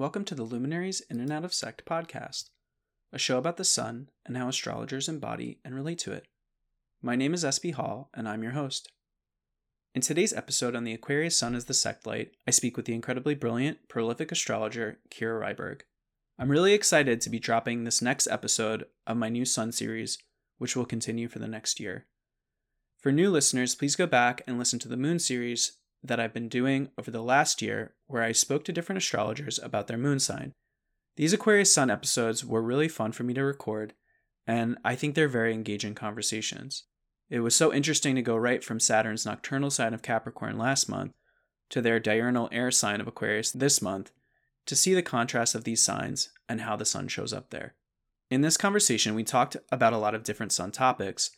welcome to the Luminaries In and Out of Sect podcast, a show about the sun and how astrologers embody and relate to it. My name is SP Hall, and I'm your host. In today's episode on the Aquarius Sun as the Sect Light, I speak with the incredibly brilliant, prolific astrologer Kira Ryberg. I'm really excited to be dropping this next episode of my new Sun series, which will continue for the next year. For new listeners, please go back and listen to the Moon series that I've been doing over the last year where I spoke to different astrologers about their moon sign. These Aquarius Sun episodes were really fun for me to record, and I think they're very engaging conversations. It was so interesting to go right from Saturn's nocturnal sign of Capricorn last month to their diurnal air sign of Aquarius this month to see the contrast of these signs and how the sun shows up there. In this conversation, we talked about a lot of different sun topics,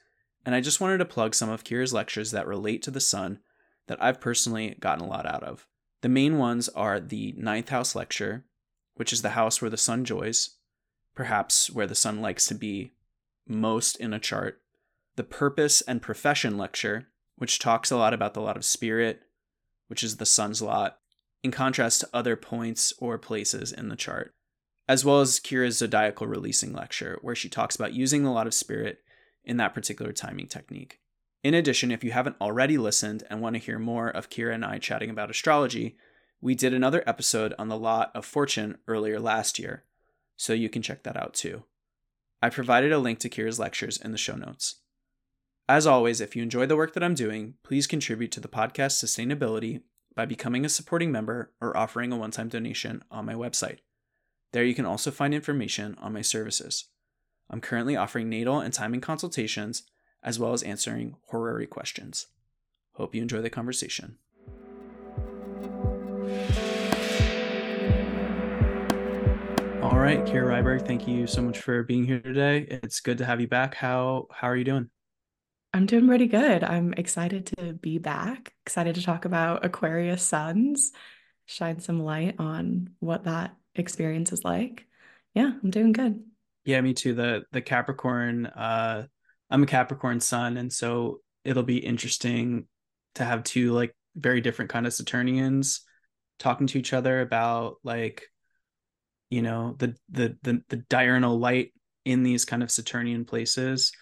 and I just wanted to plug some of Kira's lectures that relate to the sun that I've personally gotten a lot out of. The main ones are the ninth house lecture, which is the house where the sun joys, perhaps where the sun likes to be most in a chart. The purpose and profession lecture, which talks a lot about the lot of spirit, which is the sun's lot, in contrast to other points or places in the chart, as well as Kira's zodiacal releasing lecture, where she talks about using the lot of spirit in that particular timing technique. In addition, if you haven't already listened and want to hear more of Kira and I chatting about astrology, we did another episode on the Lot of Fortune earlier last year, so you can check that out too. I provided a link to Kira's lectures in the show notes. As always, if you enjoy the work that I'm doing, please contribute to the podcast sustainability by becoming a supporting member or offering a one time donation on my website. There you can also find information on my services. I'm currently offering natal and timing consultations as well as answering horary questions. Hope you enjoy the conversation. All right, Kira Ryberg, thank you so much for being here today. It's good to have you back. How how are you doing? I'm doing pretty good. I'm excited to be back. Excited to talk about Aquarius suns, shine some light on what that experience is like. Yeah, I'm doing good. Yeah, me too. The the Capricorn uh I'm a Capricorn sun, and so it'll be interesting to have two like very different kind of Saturnians talking to each other about like you know the the the, the diurnal light in these kind of Saturnian places.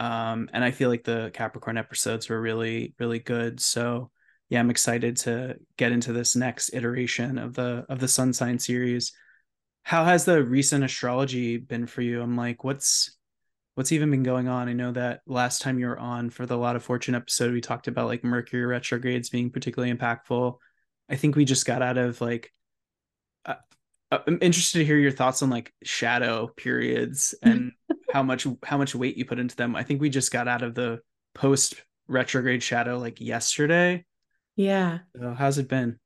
Um, and I feel like the Capricorn episodes were really really good. So yeah, I'm excited to get into this next iteration of the of the sun sign series. How has the recent astrology been for you? I'm like, what's what's even been going on? I know that last time you were on for the Lot of Fortune episode, we talked about like Mercury retrogrades being particularly impactful. I think we just got out of like, uh, uh I'm interested to hear your thoughts on like shadow periods and how much how much weight you put into them. I think we just got out of the post retrograde shadow like yesterday. Yeah. So how's it been?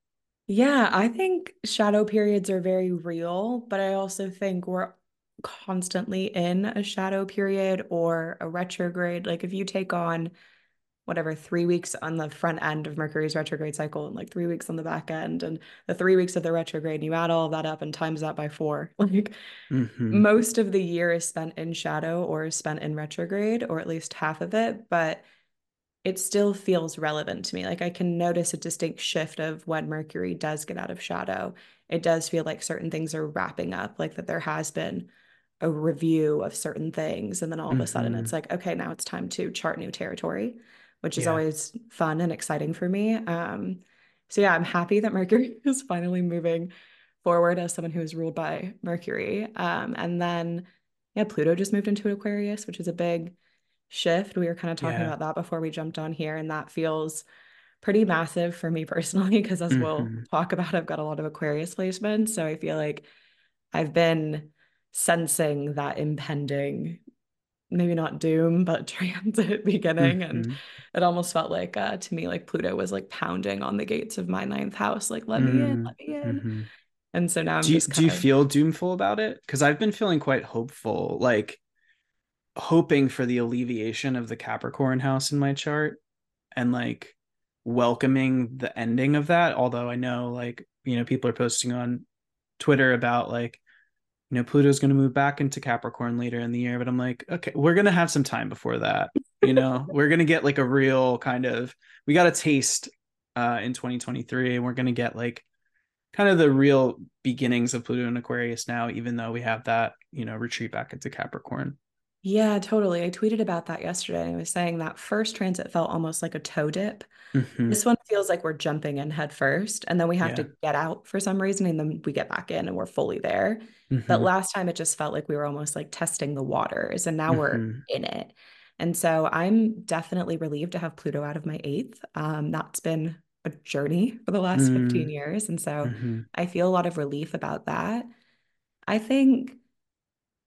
Yeah, I think shadow periods are very real, but I also think we're constantly in a shadow period or a retrograde. Like if you take on whatever three weeks on the front end of Mercury's retrograde cycle and like three weeks on the back end, and the three weeks of the retrograde, and you add all of that up and times that by four. Like mm-hmm. most of the year is spent in shadow or is spent in retrograde, or at least half of it. But it still feels relevant to me. Like I can notice a distinct shift of when Mercury does get out of shadow. It does feel like certain things are wrapping up, like that there has been a review of certain things and then all of a sudden it's mm-hmm. like okay now it's time to chart new territory which is yeah. always fun and exciting for me um so yeah i'm happy that mercury is finally moving forward as someone who is ruled by mercury um and then yeah pluto just moved into aquarius which is a big shift we were kind of talking yeah. about that before we jumped on here and that feels pretty massive for me personally because as mm-hmm. we'll talk about i've got a lot of aquarius placements so i feel like i've been sensing that impending maybe not doom but transit beginning mm-hmm. and it almost felt like uh, to me like pluto was like pounding on the gates of my ninth house like let mm-hmm. me in let me in mm-hmm. and so now I'm do you, do you of... feel doomful about it because i've been feeling quite hopeful like hoping for the alleviation of the capricorn house in my chart and like welcoming the ending of that although i know like you know people are posting on twitter about like you know pluto's going to move back into capricorn later in the year but i'm like okay we're going to have some time before that you know we're going to get like a real kind of we got a taste uh in 2023 and we're going to get like kind of the real beginnings of Pluto and Aquarius now, even though we have that, you know, retreat back into Capricorn. Yeah, totally. I tweeted about that yesterday. I was saying that first transit felt almost like a toe dip. Mhm. This one feels like we're jumping in head first, and then we have Yeah. to get out for some reason, and then we get back in and we're fully there. But Mhm. last time it just felt like we were almost like testing the waters, and now we're Mhm. in it. And so I'm definitely relieved to have Pluto out of my eighth. Um, that's been a journey for the last 15 Mm. years. And so Mhm. I feel a lot of relief about that. I think,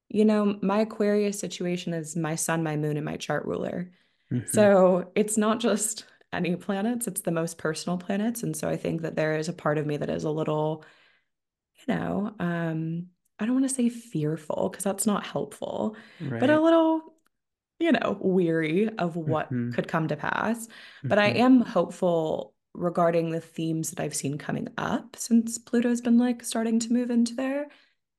you know, my Aquarius situation is my sun, my moon, and my chart ruler. Mhm. So it's not just any planets, it's the most personal planets. And so I think that there is a part of me that is a little, you know, um, I don't want to say fearful because that's not helpful, but a little, you know, weary of what Mhm. could come to pass. But I Mhm. am hopeful regarding the themes that I've seen coming up since Pluto's been like starting to move into there.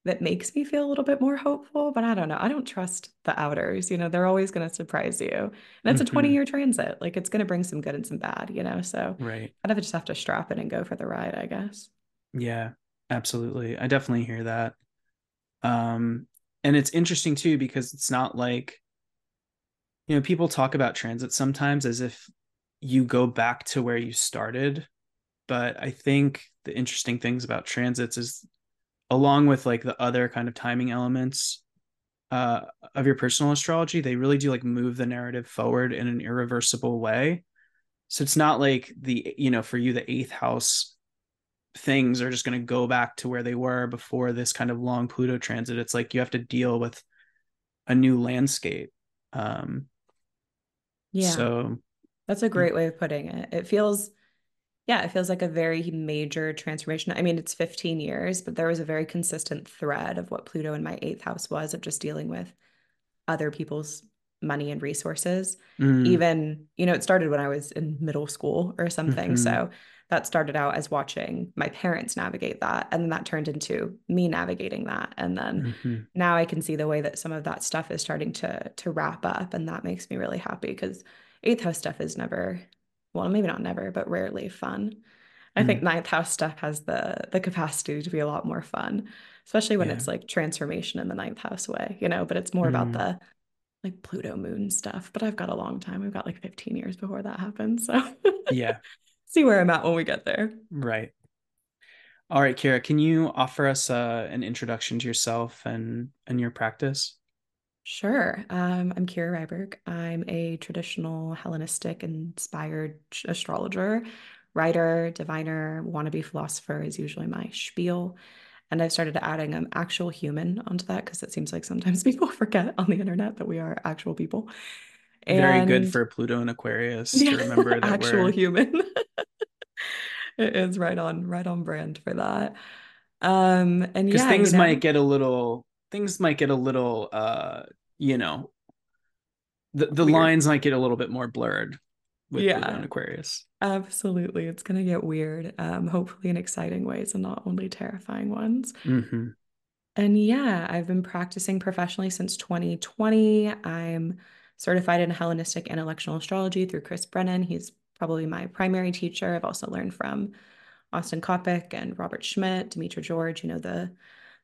That makes me feel a little bit more hopeful, but I don't know. I don't trust the outers. You know, they're always going to surprise you. And it's a Mhm. 20 year transit. Like it's going to bring some good and some bad, you know? So Right. I'd have to just have to strap it and go for the ride, I guess. Yeah, absolutely. I definitely hear that. Um, and it's interesting too because it's not like, you know, people talk about transit sometimes as if you go back to where you started. But I think the interesting things about transits is along with like the other kind of timing elements uh, of your personal astrology, they really do like move the narrative forward in an irreversible way. So it's not like the, you know, for you, the eighth house things are just going to go back to where they were before this kind of long Pluto transit. It's like you have to deal with a new landscape. Um, Yeah. so That's a great way of putting it. It feels, yeah, it feels like a very major transformation. I mean, it's 15 years, but there was a very consistent thread of what Pluto in my eighth house was of just dealing with other people's money and resources. mm, Even, you know, it started when I was in middle school or something. Mhm. So that started out as watching my parents navigate that. And then that turned into me navigating that. And then mhm, now I can see the way that some of that stuff is starting to to wrap up. And that makes me really happy because eighth house stuff is never, well, maybe not never, but rarely fun. I think Mm. ninth house stuff has the the capacity to be a lot more fun, especially when Yeah. it's like transformation in the ninth house way, you know, but it's more about Mm. the like Pluto moon stuff. But I've got a long time. I've got like 15 years before that happens. So yeah, see where I'm at when we get there. right. All right, Kira, can you offer us uh, an introduction to yourself and and your practice? Sure. Um, I'm Kira Ryberg. I'm a traditional Hellenistic inspired astrologer, writer, diviner, wannabe philosopher is usually my spiel. And I've started adding um, actual human onto that because it seems like sometimes people forget on the internet that we are actual people. Very good for Pluto and Aquarius yeah, to remember that actual we're human. It is right on, right on brand for that. Um, and because yeah, you things know, might get a little things might get a little uh you know the the weird. lines might get a little bit more blurred with Yeah. Aquarius. Absolutely. It's gonna get weird. Um, hopefully in exciting ways and not only terrifying ones. hmm And yeah, I've been practicing professionally since 2020. I'm certified in Hellenistic intellectual astrology through Chris Brennan. He's probably my primary teacher. I've also learned from Austin Coppock and Robert Schmidt, Demetra George, you know, the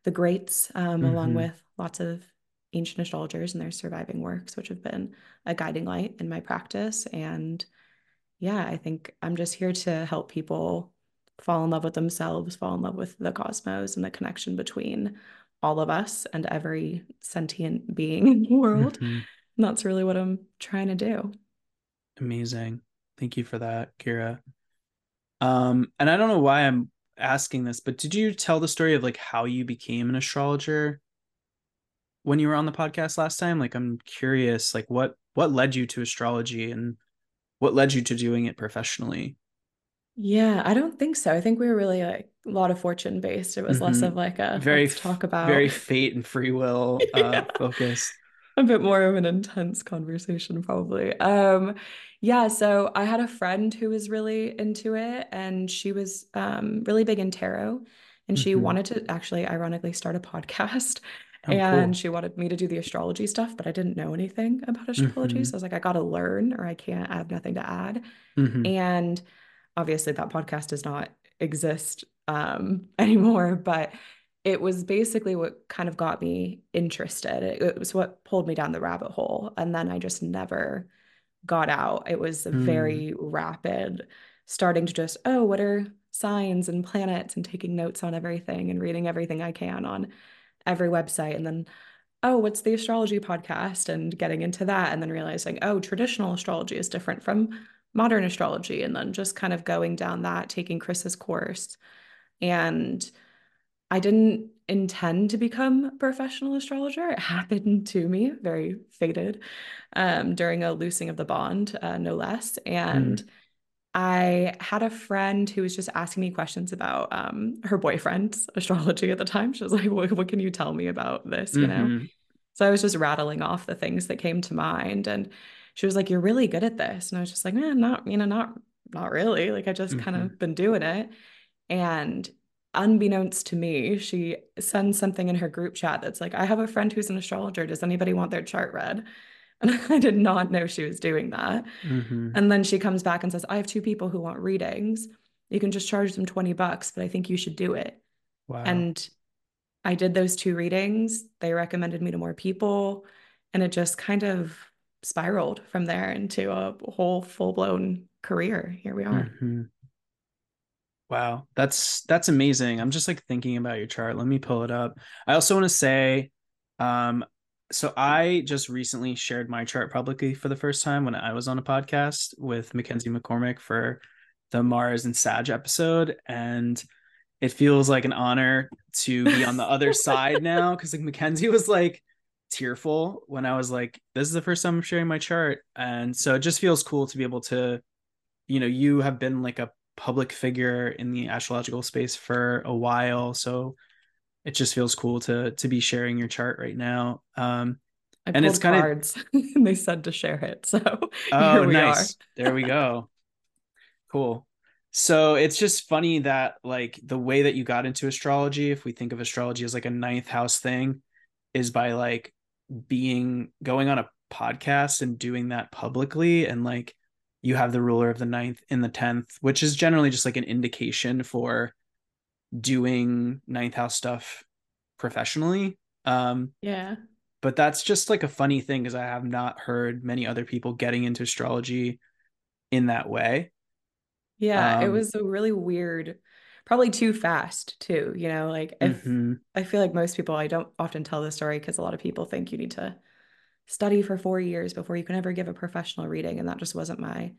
the greats, um, along Mhm. with lots of ancient astrologers and their surviving works, which have been a guiding light in my practice. And yeah, I think I'm just here to help people fall in love with themselves, fall in love with the cosmos and the connection between all of us and every sentient being in the world. Mhm. And that's really what I'm trying to do. Amazing. Thank you for that, Kira. Um, and I don't know why I'm asking this, but did you tell the story of like how you became an astrologer when you were on the podcast last time? Like I'm curious, like what what led you to astrology and what led you to doing it professionally? Yeah, I don't think so. I think we were really like a lot of fortune based. It was less Mhm. of like a Very talk about very fate and free will uh Yeah. focused. a bit more of an intense conversation probably. Um yeah, so I had a friend who was really into it and she was um really big in tarot and she Mhm. wanted to actually ironically start a podcast Oh, and cool. she wanted me to do the astrology stuff, but I didn't know anything about astrology. Mhm. So I was like, I gotta learn or I can't, I have nothing to add. Mhm. And obviously that podcast does not exist um, anymore, but it was basically what kind of got me interested. It, it, was what pulled me down the rabbit hole. And then I just never got out. It was a mm. very rapid starting to just, oh, what are signs and planets and taking notes on everything and reading everything I can on every website. And then, oh, what's the astrology podcast and getting into that. And then realizing, oh, traditional astrology is different from modern astrology. And then just kind of going down that, taking Chris's course. And I didn't intend to become a professional astrologer. It happened to me, very fated, um, during a loosing of the bond, uh, no less. And mm. I had a friend who was just asking me questions about um, her boyfriend's astrology at the time. She was like, what, what can you tell me about this? You mm-hmm. know? So I was just rattling off the things that came to mind. And she was like, You're really good at this. And I was just like, Man, not, you know, not, not really. Like I just mm-hmm. kind of been doing it. And unbeknownst to me, she sends something in her group chat that's like, I have a friend who's an astrologer. Does anybody want their chart read? And I did not know she was doing that. Mm-hmm. And then she comes back and says, I have two people who want readings. You can just charge them 20 bucks, but I think you should do it. Wow. And I did those two readings. They recommended me to more people. And it just kind of spiraled from there into a whole full blown career. Here we are. Mm-hmm. Wow, that's that's amazing. I'm just like thinking about your chart. Let me pull it up. I also want to say, um, so I just recently shared my chart publicly for the first time when I was on a podcast with Mackenzie McCormick for the Mars and Sag episode, and it feels like an honor to be on the other side now because like Mackenzie was like tearful when I was like, "This is the first time I'm sharing my chart," and so it just feels cool to be able to, you know, you have been like a public figure in the astrological space for a while. So it just feels cool to to be sharing your chart right now. Um I and it's kind cards of and they said to share it. So oh nice. There we go. Cool. So it's just funny that like the way that you got into astrology if we think of astrology as like a ninth house thing is by like being going on a podcast and doing that publicly and like you have the ruler of the ninth in the 10th, which is generally just like an indication for doing ninth house stuff professionally. Um, yeah. But that's just like a funny thing because I have not heard many other people getting into astrology in that way. Yeah, um, it was a really weird, probably too fast too. You know, like if mm-hmm. I feel like most people, I don't often tell this story because a lot of people think you need to study for four years before you can ever give a professional reading. And that just wasn't my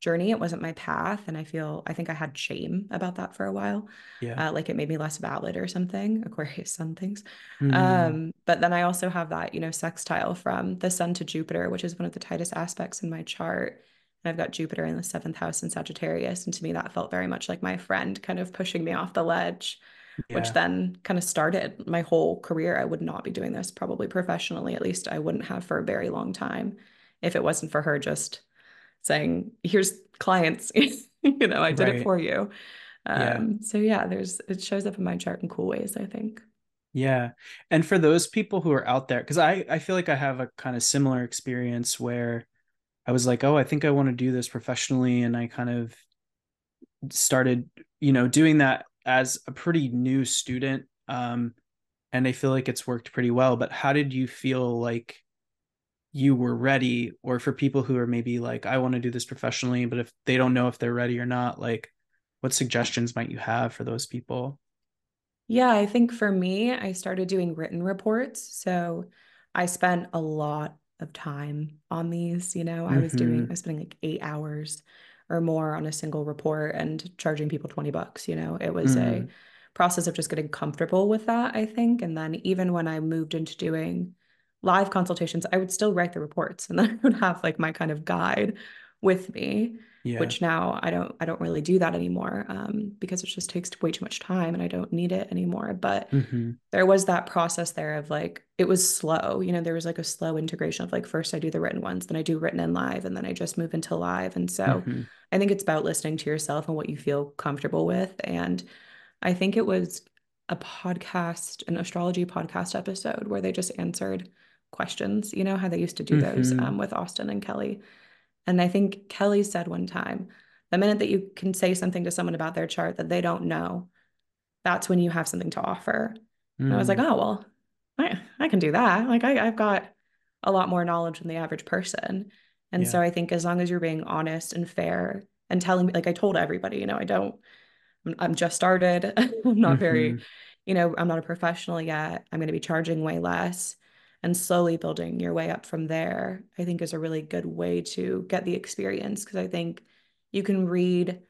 journey. It wasn't my path. And I feel, I think I had shame about that for a while. Yeah. Uh, like it made me less valid or something, Aquarius sun things. Mm. Um, but then I also have that, you know, sextile from the sun to Jupiter, which is one of the tightest aspects in my chart. And I've got Jupiter in the seventh house in Sagittarius. And to me, that felt very much like my friend kind of pushing me off the ledge yeah. which then kind of started my whole career. I would not be doing this probably professionally, at least I wouldn't have for a very long time if it wasn't for her just saying, here's clients, you know, I did right. it for you. Um, yeah. So yeah, there's, it shows up in my chart in cool ways, I think. Yeah. And for those people who are out there, because I, I feel like I have a kind of similar experience where I was like, oh, I think I want to do this professionally. And I kind of started, you know, doing that as a pretty new student um, and i feel like it's worked pretty well but how did you feel like you were ready? Or for people who are maybe like i want to do this professionally but if they don't know if they're ready or not like what suggestions might you have for those people? Yeah i think for me i started doing written reports so i spent a lot of time on these you know? I was doing mm-hmm. i was spending like eight hours or more on a single report and charging people 20 bucks you know? It was mm. a process of just getting comfortable with that i think. And then even when i moved into doing live consultations i would still write the reports and then i would have like my kind of guide with me yeah. which now I don't I don't really do that anymore um, because it just takes way too much time and I don't need it anymore. But mm-hmm. there was that process there of like it was slow. You know, there was like a slow integration of like first I do the written ones, then I do written and live, and then I just move into live. And so mm-hmm. I think it's about listening to yourself and what you feel comfortable with. And I think it was a podcast, an astrology podcast episode where they just answered questions. You know how they used to do mm-hmm. those um, with Austin and Kelly and I think Kelly said one time, the minute that you can say something to someone about their chart that they don't know, that's when you have something to offer. Mm. And I was like, Hmm. oh, well, I, I can do that. Like I, I've got a lot more knowledge than the average person. And Yeah. so I think as long as you're being honest and fair and telling me, like I told everybody, you know, I don't, I'm, I'm just started. I'm not very, Mhm. you know, I'm not a professional yet. I'm going to be charging way less and slowly building your way up from there, I think is a really good way to get the experience. Cause I think you can read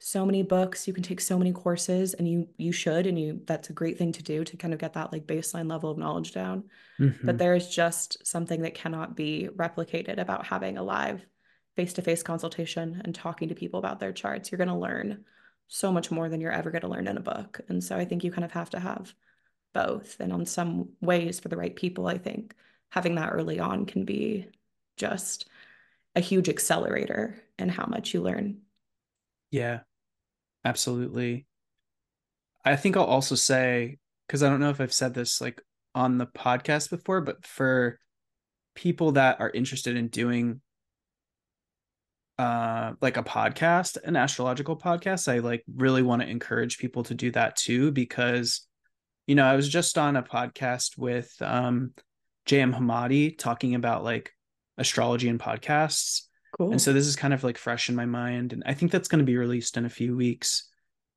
so many books, you can take so many courses and you, you should, and you, that's a great thing to do to kind of get that like baseline level of knowledge down. But Mhm. there is just something that cannot be replicated about having a live face to face consultation and talking to people about their charts. You're going to learn so much more than you're ever going to learn in a book. And so I think you kind of have to have both. And on some ways, for the right people, I think having that early on can be just a huge accelerator in how much you learn. Yeah, absolutely. I think I'll also say, because I don't know if I've said this like on the podcast before, but for people that are interested in doing uh like a podcast, an astrological podcast, I like really want to encourage people to do that too because you know, I was just on a podcast with um JM Hamadi talking about like astrology and podcasts. Cool. And so this is kind of like fresh in my mind. And I think that's going to be released in a few weeks,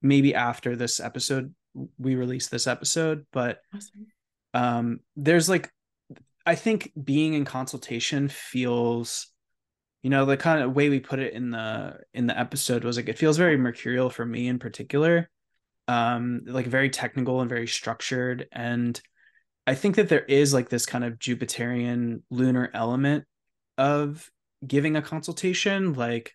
maybe after this episode, we release this episode. But awesome. um, there's like, I think being in consultation feels, you know, the kind of way we put it in the in the episode was like it feels very mercurial for me in particular, um, like very technical and very structured. And I think that there is like this kind of Jupiterian lunar element of giving a consultation like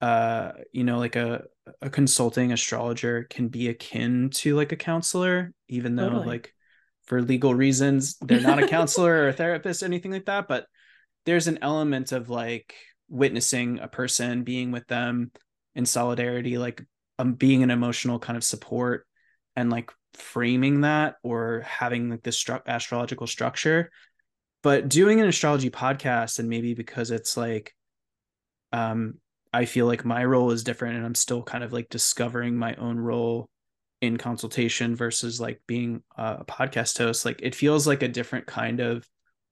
uh you know like a a consulting astrologer can be akin to like a counselor even though Totally. like for legal reasons they're not a counselor or a therapist or anything like that but there's an element of like witnessing a person being with them in solidarity like um, being an emotional kind of support and like framing that or having like this stru- astrological structure but doing an astrology podcast and maybe because it's like um i feel like my role is different and i'm still kind of like discovering my own role in consultation versus like being a podcast host like it feels like a different kind of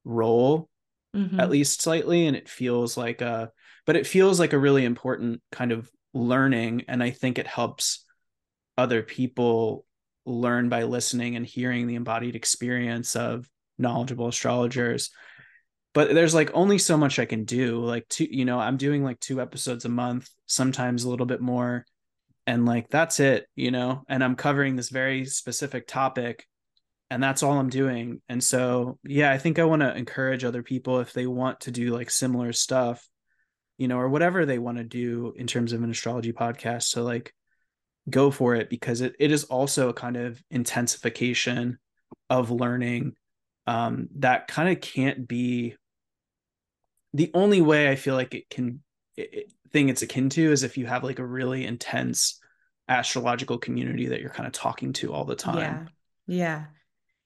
role Mhm. at least slightly and it feels like a but it feels like a really important kind of learning and i think it helps other people learn by listening and hearing the embodied experience of knowledgeable astrologers. But there's like only so much i can do like two you know i'm doing like two episodes a month sometimes a little bit more and like that's it you know? And i'm covering this very specific topic and that's all i'm doing. And so yeah i think i want to encourage other people if they want to do like similar stuff you know or whatever they want to do in terms of an astrology podcast to like go for it because it, it is also a kind of intensification of learning um, that kind of can't be the only way I feel like it can it, thing it's akin to is if you have like a really intense astrological community that you're kind of talking to all the time. Yeah. Yeah.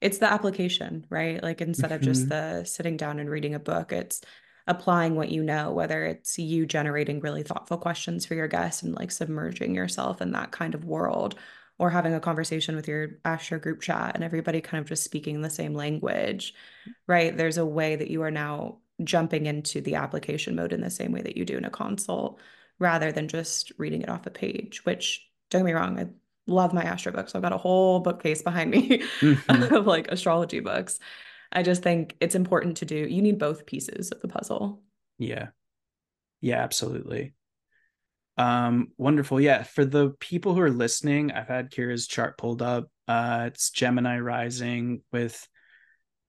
It's the application, right? Like instead of just Mhm. the sitting down and reading a book, it's applying what you know, whether it's you generating really thoughtful questions for your guests and like submerging yourself in that kind of world, or having a conversation with your Astro group chat and everybody kind of just speaking the same language, right? There's a way that you are now jumping into the application mode in the same way that you do in a consult rather than just reading it off a page, which don't get me wrong, I love my astro books. I've got a whole bookcase behind me Mhm. of like astrology books. I just think it's important to do, you need both pieces of the puzzle. Yeah. Yeah, absolutely. Um, wonderful. Yeah, for the people who are listening, I've had Kira's chart pulled up. Uh, it's Gemini rising with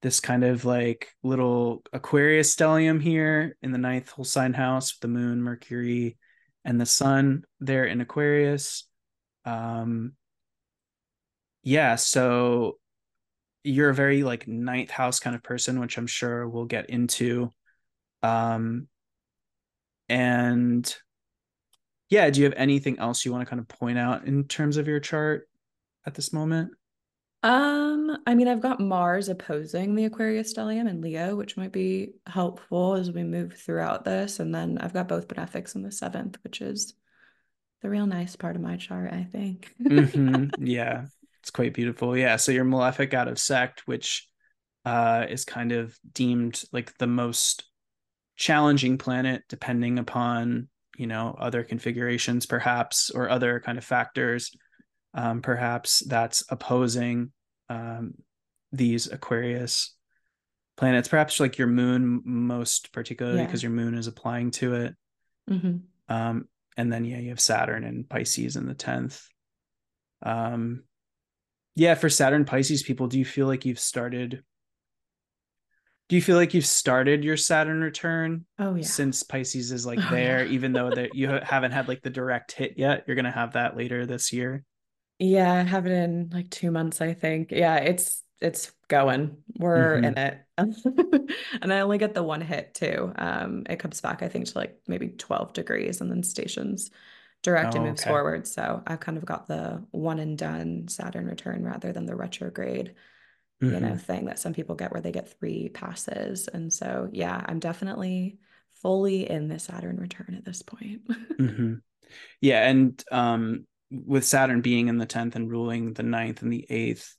this kind of like little Aquarius stellium here in the ninth whole sign house with the moon, Mercury, and the sun there in Aquarius. Um, yeah, so you're a very like ninth house kind of person, which I'm sure we'll get into. Um, and yeah, do you have anything else you want to kind of point out in terms of your chart at this moment? Um, I mean, I've got Mars opposing the Aquarius stellium and Leo, which might be helpful as we move throughout this. And then I've got both benefics in the seventh, which is the real nice part of my chart, I think. Mhm, Yeah. It's quite beautiful. Yeah. So your malefic out of sect, which uh, is kind of deemed like the most challenging planet, depending upon you know other configurations, perhaps, or other kind of factors, um, perhaps that's opposing um, these Aquarius planets. Perhaps like your moon, most particularly because yeah. your moon is applying to it. Mm-hmm. Um, and then yeah, you have Saturn and Pisces in the tenth. Um, yeah, for Saturn Pisces people, do you feel like you've started? Do you feel like you've started your Saturn return? Oh yeah. Since Pisces is like oh, there, yeah. even though that you haven't had like the direct hit yet, you're gonna have that later this year. Yeah, I have it in like two months, I think. Yeah, it's it's going. We're mm-hmm. in it. and I only get the one hit too. Um, it comes back, I think, to like maybe 12 degrees and then stations direct oh, and moves okay. forward. So I've kind of got the one and done Saturn return rather than the retrograde, mm-hmm. you know, mm-hmm. thing that some people get where they get three passes. And so, yeah, I'm definitely fully in the Saturn return at this point. mm-hmm. Yeah. And um, with Saturn being in the 10th and ruling the 9th and the 8th,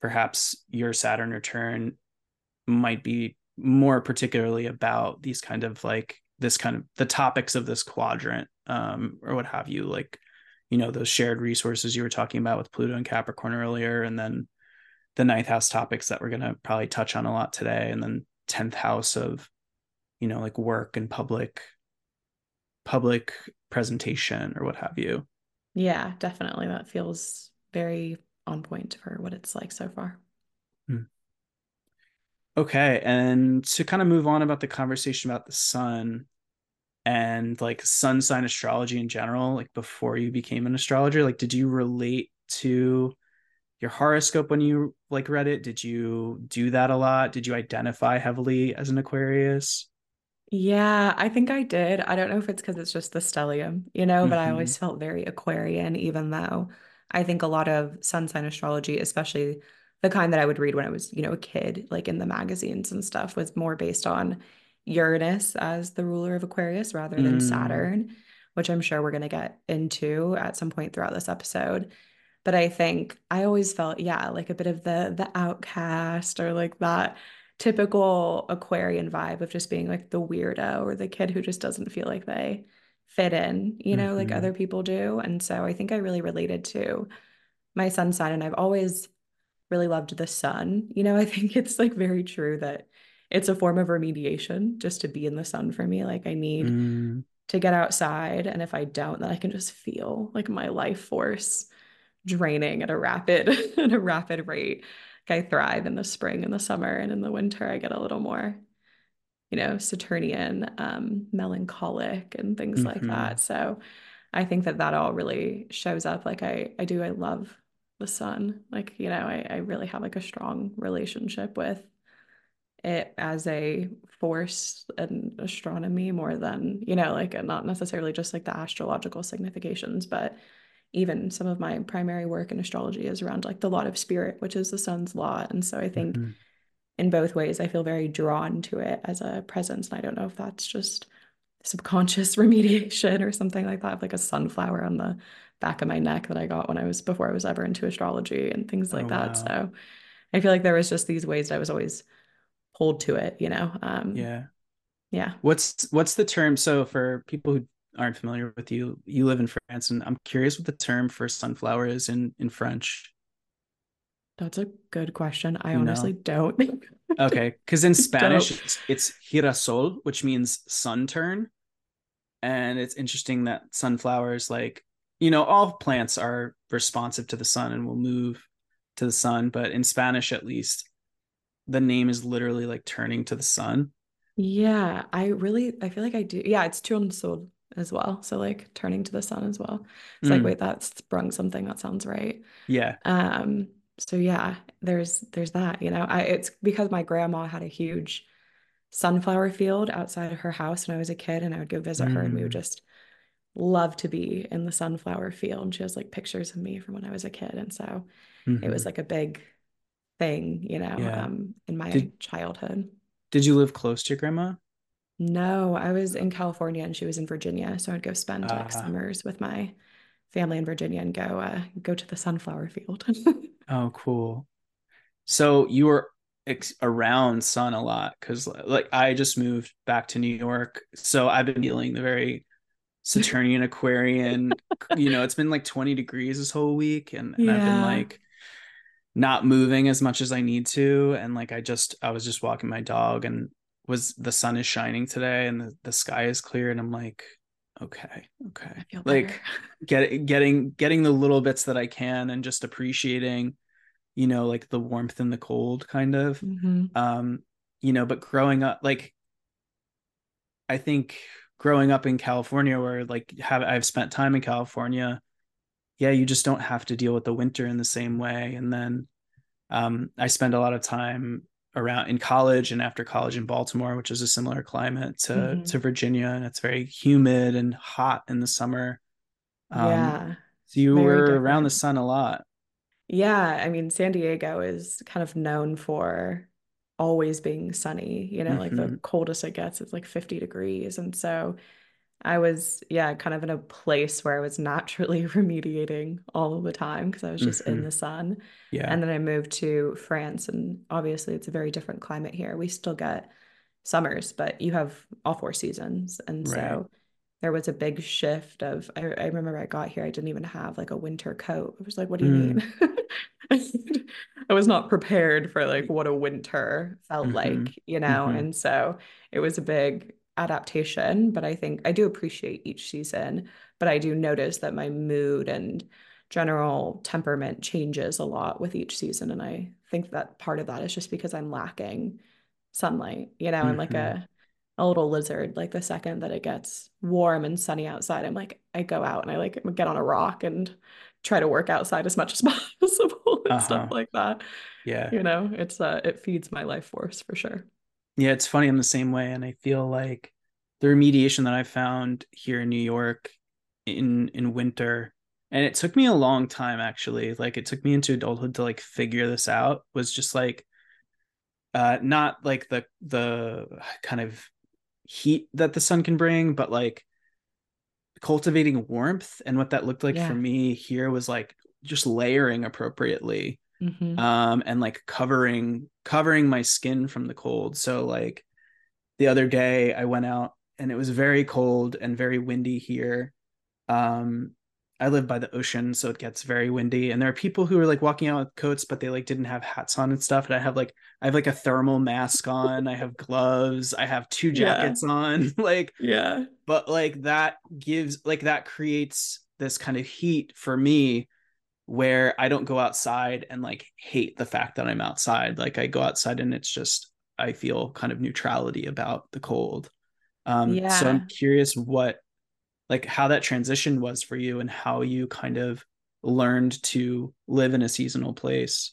perhaps your Saturn return might be more particularly about these kind of like this kind of the topics of this quadrant um, or what have you like you know those shared resources you were talking about with pluto and capricorn earlier and then the ninth house topics that we're going to probably touch on a lot today and then 10th house of you know like work and public public presentation or what have you yeah definitely that feels very on point for what it's like so far. Hmm. Okay, and to kind of move on about the conversation about the sun and like sun sign astrology in general, like before you became an astrologer, like did you relate to your horoscope when you like read it? Did you do that a lot? Did you identify heavily as an Aquarius? Yeah, I think I did. I don't know if it's because it's just the stellium, you know, mm-hmm. but I always mm-hmm. felt very Aquarian, even though I think a lot of sun sign astrology, especially the kind that I would read when I was, you know, a kid, like in the magazines and stuff, was more based on Uranus as the ruler of Aquarius rather than mm. Saturn, which I'm sure we're going to get into at some point throughout this episode. But I think I always felt, yeah, like a bit of the the outcast or like that typical Aquarian vibe of just being like the weirdo or the kid who just doesn't feel like they fit in, you know, mm-hmm. like other people do. And so I think I really related to my sun sign. And I've always really loved the sun. You know, I think it's like very true that it's a form of remediation just to be in the sun for me. Like I need mm. to get outside. And if I don't, then I can just feel like my life force draining at a rapid at a rapid rate. Like I thrive in the spring and the summer and in the winter I get a little more you know, Saturnian, um, melancholic, and things mm-hmm. like that. So I think that that all really shows up. Like I, I do, I love the sun. Like, you know, I, I really have like a strong relationship with it as a force and astronomy more than, you know, like not necessarily just like the astrological significations, but even some of my primary work in astrology is around like the lot of spirit, which is the sun's lot. And so I think mm-hmm in both ways. I feel very drawn to it as a presence. And I don't know if that's just subconscious remediation or something like that. Like a sunflower on the back of my neck that I got when I was before I was ever into astrology and things like oh, that. Wow. So I feel like there was just these ways that I was always pulled to it, you know? Um, yeah. Yeah. What's, what's the term? So for people who aren't familiar with you, you live in France and I'm curious what the term for sunflower is in, in French. That's a good question. I honestly no. don't. okay, because in Spanish it's, it's girasol, which means sun turn, and it's interesting that sunflowers, like you know, all plants are responsive to the sun and will move to the sun, but in Spanish at least, the name is literally like turning to the sun. Yeah, I really, I feel like I do. Yeah, it's tournesol as well. So like turning to the sun as well. It's mm. like, wait, that sprung something. That sounds right. Yeah. Um, so yeah, there's there's that, you know. I it's because my grandma had a huge sunflower field outside of her house when I was a kid and I would go visit mm. her and we would mm. just love to be in the sunflower field. And she has like pictures of me from when I was a kid. And so mm-hmm. it was mm-hmm. like a big thing, you know, yeah. um, in my did, childhood. Did you live close to your grandma? No, I was in California and she was in Virginia. So I'd go spend uh, like ah. summers with my family in Virginia and go uh, go to the sunflower field. oh, cool. So you were ex- around sun a lot because like I just moved back to New York, so I've been feeling the very Saturnian Aquarian. you know, it's been like 20 degrees this whole week, and, and yeah. I've been like not moving as much as I need to. And like I just I was just walking my dog and was the sun is shining today and the, the sky is clear and I'm like, okay, okay. Like get getting getting the little bits that I can and just appreciating, you know, like the warmth and the cold kind of. Mm-hmm. Um, you know, but growing up like I think growing up in California where like have I've spent time in California, yeah, you just don't have to deal with the winter in the same way. And then um, I spend a lot of time around in college and after college in Baltimore, which is a similar climate to mm-hmm. to Virginia, and it's very humid and hot in the summer. Um, yeah. So you were different. around the sun a lot. Yeah, I mean, San Diego is kind of known for always being sunny. You know, mm-hmm. like the mm-hmm. coldest it gets is like 50 degrees. And so I was, yeah, kind of in a place where I was naturally remediating all the time because I was just mm-hmm. in the sun. Yeah. And then I moved to France, and obviously it's a very different climate here. We still get summers, but you have all four seasons. And right. so there was a big shift of I, I, remember I got here, I didn't even have like a winter coat. I was like, what do you mm. mean? I was not prepared for like what a winter felt mm-hmm. like, you know? Mm-hmm. And so it was a big adaptation, but I think I do appreciate each season, but I do notice that my mood and general temperament changes a lot with each season. And I think that part of that is just because I'm lacking sunlight, you know, mm-hmm. I'm like a a little lizard like the second that it gets warm and sunny outside i'm like i go out and i like get on a rock and try to work outside as much as possible and uh-huh. stuff like that. Yeah. You know it's uh it feeds my life force for sure. Yeah it's funny in the same way and i feel like the remediation that i found here in new york in in winter and it took me a long time actually. Like it took me into adulthood to like figure this out was just like uh not like the the kind of heat that the sun can bring, but like cultivating warmth. And what that looked like yeah. for me here was like just layering appropriately. Mm-hmm. Um, and like covering covering my skin from the cold. So like the other day I went out and it was very cold and very windy here. Um, I live by the ocean, so it gets very windy. And there are people who are like walking out with coats, but they like didn't have hats on and stuff. And I have like I have like a thermal mask on, I have gloves, I have two jackets yeah. on. like yeah. But like that gives like that creates this kind of heat for me where I don't go outside and like hate the fact that I'm outside. Like I go outside and it's just I feel kind of neutrality about the cold. Um yeah. so I'm curious what like how that transition was for you and how you kind of learned to live in a seasonal place.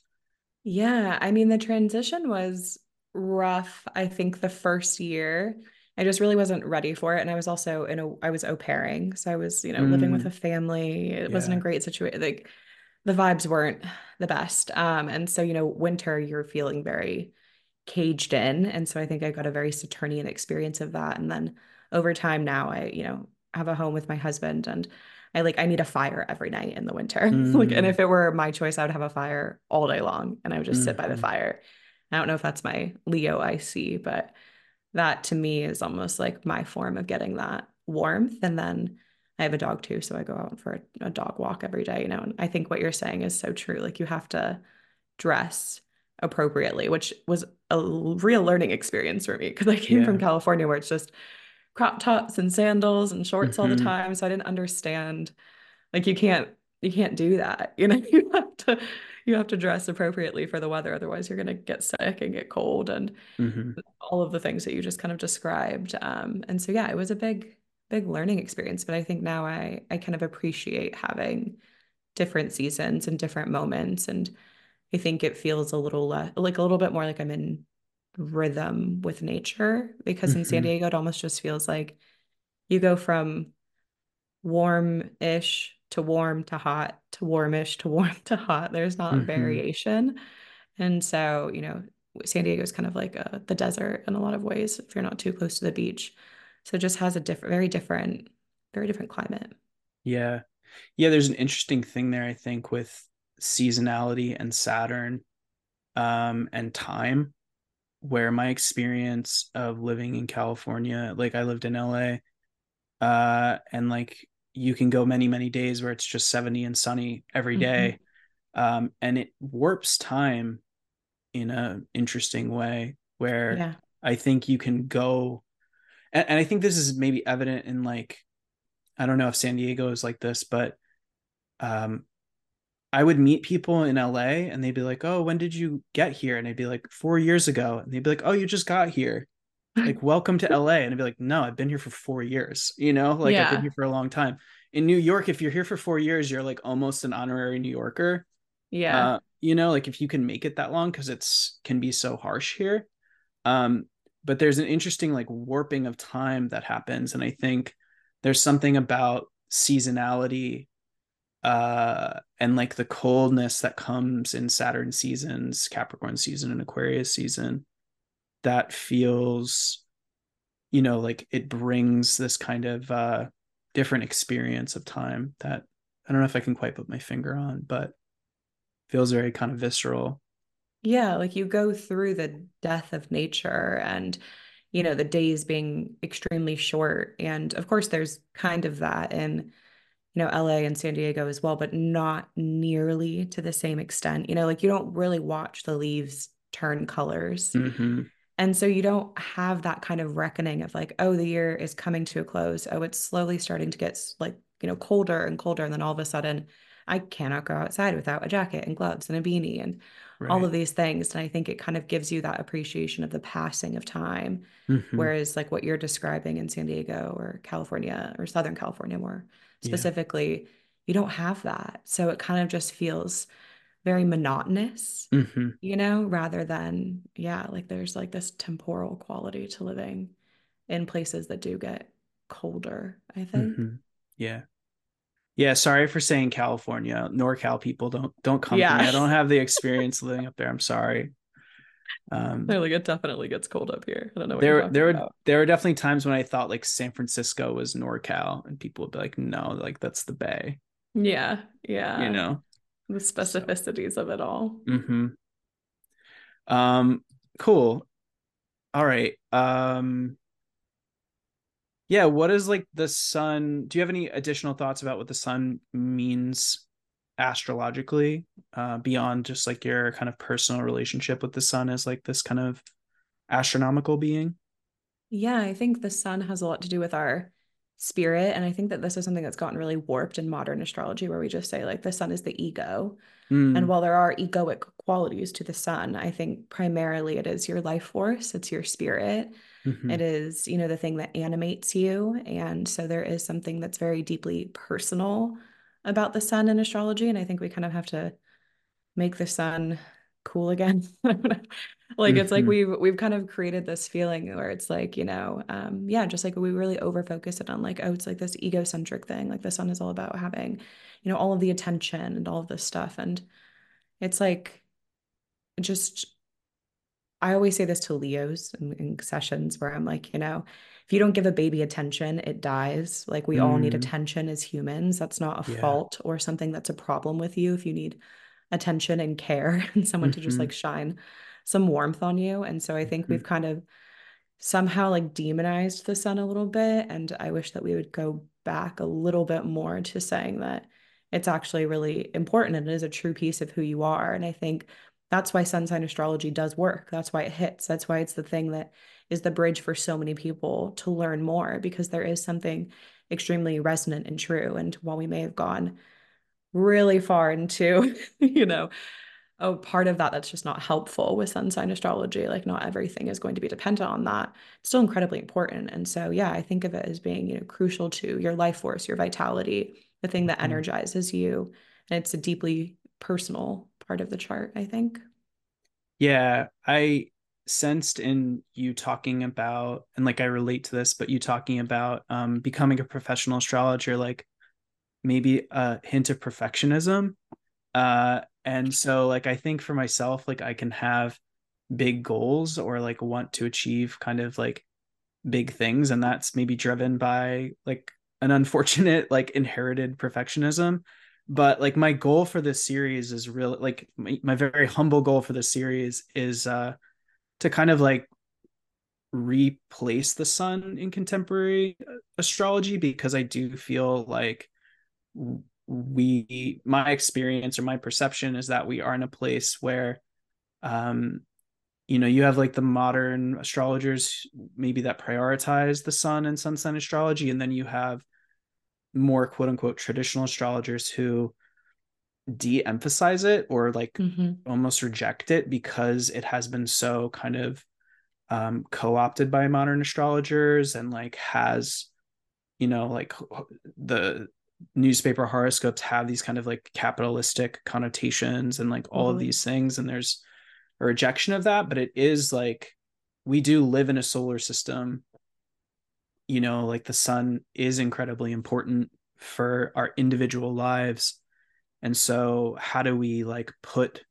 Yeah, I mean the transition was rough. I think the first year I just really wasn't ready for it and I was also in a I was au pairing, so I was, you know, mm. living with mm. a family. It yeah. wasn't a great situation. Like the vibes weren't the best. Um and so, you know, winter you're feeling very caged in and so I think I got a very Saturnian experience of that and then over time now I, you know, have a home with my husband and I like I need a fire every night in the winter. Mm. like and if mm. it were my choice, I would have a fire all day long and I would just mm-hmm. sit by the mm-hmm. fire. I don't know if that's my Leo I see, but that to me is almost like my form of getting that warmth. And then I have a dog too, so I go out for a, a dog walk every day, you know. And I think what you're saying is so true. Like you have to dress appropriately, which was a real learning experience for me because I came yeah. from California where it's just crop tops and sandals and shorts mm-hmm. all the mm-hmm. time. So I didn't understand like you can't you can't do that. You know, you have to you have to dress appropriately for the weather otherwise you're going to get sick and get cold and mm-hmm. all of the things that you just kind of described um, and so yeah it was a big big learning experience but i think now i i kind of appreciate having different seasons and different moments and i think it feels a little less like a little bit more like i'm in rhythm with nature because mm-hmm. in San mm-hmm. Diego it almost just feels like you go from warm-ish to warm to hot to warmish to warm to hot. There's not mm-hmm. variation. And so, you know, San Diego is kind of like a, the desert in a lot of ways if you're not too close to the beach. So it just has a different, very different, very different climate. Yeah. Yeah, there's an interesting thing there, I think, with seasonality and Saturn um, and time, where my experience of living in California, like I lived in LA, uh, and like you can go many, many days where it's just 70 and sunny every day. Mm-hmm. Um, and it warps time in a interesting way where yeah. I think you can go and, and I think this is maybe evident in like I don't know if San Diego is like this, but um, I would meet people in LA and they'd be like, "Oh, when did you get here?" And I'd be like, four years ago." And they'd be like, "Oh, you just got here." like, welcome to LA. And I'd be like, "No, I've been here for four years." You know, like yeah. I've been here for a long time. In New York, if you're here for four years, you're like almost an honorary New Yorker. Yeah. Uh, you know, like if you can make it that long, because it's can be so harsh here. Um, but there's an interesting like warping of time that happens, and I think there's something about seasonality uh and like the coldness that comes in saturn seasons capricorn season and aquarius season that feels you know like it brings this kind of uh different experience of time that i don't know if i can quite put my finger on but feels very kind of visceral. Yeah like you go through the death of nature and you know the days being extremely short. And of course there's kind of that in you know LA and San Diego as well but not nearly to the same extent you know like you don't really watch the leaves turn colors mm-hmm. and so you don't have that kind of reckoning of like oh the year is coming to a close oh it's slowly starting to get like you know colder and colder and then all of a sudden I cannot go outside without a jacket and gloves and a beanie and right. all of these things. And I think it kind of gives you that appreciation of the passing of time. Mm-hmm. Whereas, like what you're describing in San Diego or California or Southern California more specifically, yeah. you don't have that. So it kind of just feels very monotonous, mm-hmm. you know, rather than, yeah, like there's like this temporal quality to living in places that do get colder, I think. Mm-hmm. Yeah. Yeah, sorry for saying California. NorCal people don't don't come yeah. to me. I don't have the experience living up there. I'm sorry. Um, they're like it definitely gets cold up here. I don't know. there, there were there were definitely times when I thought like San Francisco was NorCal, and people would be like, "No, like that's the Bay." Yeah, yeah. You know the specificities so. of it all. Hmm. Um. Cool. All right. Um yeah what is like the sun do you have any additional thoughts about what the sun means astrologically uh, beyond just like your kind of personal relationship with the sun as like this kind of astronomical being yeah i think the sun has a lot to do with our spirit and i think that this is something that's gotten really warped in modern astrology where we just say like the sun is the ego mm. and while there are egoic qualities to the sun i think primarily it is your life force it's your spirit Mm-hmm. It is, you know, the thing that animates you. And so there is something that's very deeply personal about the sun in astrology. And I think we kind of have to make the sun cool again. like it's like mm-hmm. we've we've kind of created this feeling where it's like, you know, um, yeah, just like we really over focus it on like, oh, it's like this egocentric thing. Like the sun is all about having, you know, all of the attention and all of this stuff. And it's like just I always say this to Leos in, in, sessions where I'm like, you know, if you don't give a baby attention, it dies. Like we mm. all need mm. attention as humans. That's not a yeah. fault or something that's a problem with you. If you need attention and care and someone mm-hmm. to just mm-hmm. like shine some warmth on you. And so I think mm-hmm. we've kind of somehow like demonized the sun a little bit. And I wish that we would go back a little bit more to saying that it's actually really important and it is a true piece of who you are. And I think that's why sun sign astrology does work. That's why it hits. That's why it's the thing that is the bridge for so many people to learn more because there is something extremely resonant and true. And while we may have gone really far into, you know, a part of that that's just not helpful with sun sign astrology, like not everything is going to be dependent on that. It's still incredibly important. And so, yeah, I think of it as being, you know, crucial to your life force, your vitality, the thing that mm-hmm. energizes you. And it's a deeply personal part of the chart, I think. Yeah, I sensed in you talking about and like I relate to this, but you talking about um becoming a professional astrologer like maybe a hint of perfectionism. Uh and so like I think for myself like I can have big goals or like want to achieve kind of like big things and that's maybe driven by like an unfortunate like inherited perfectionism but like my goal for this series is really like my, my very humble goal for this series is uh to kind of like replace the sun in contemporary astrology because I do feel like we my experience or my perception is that we are in a place where um you know you have like the modern astrologers maybe that prioritize the sun and sun sign astrology and then you have more quote unquote traditional astrologers who de-emphasize it or like mm-hmm. almost reject it because it has been so kind of um, co-opted by modern astrologers and like has you know like the newspaper horoscopes have these kind of like capitalistic connotations and like all mm-hmm. of these things and there's a rejection of that but it is like we do live in a solar system you know like the sun is incredibly important for our individual lives and so how do we like put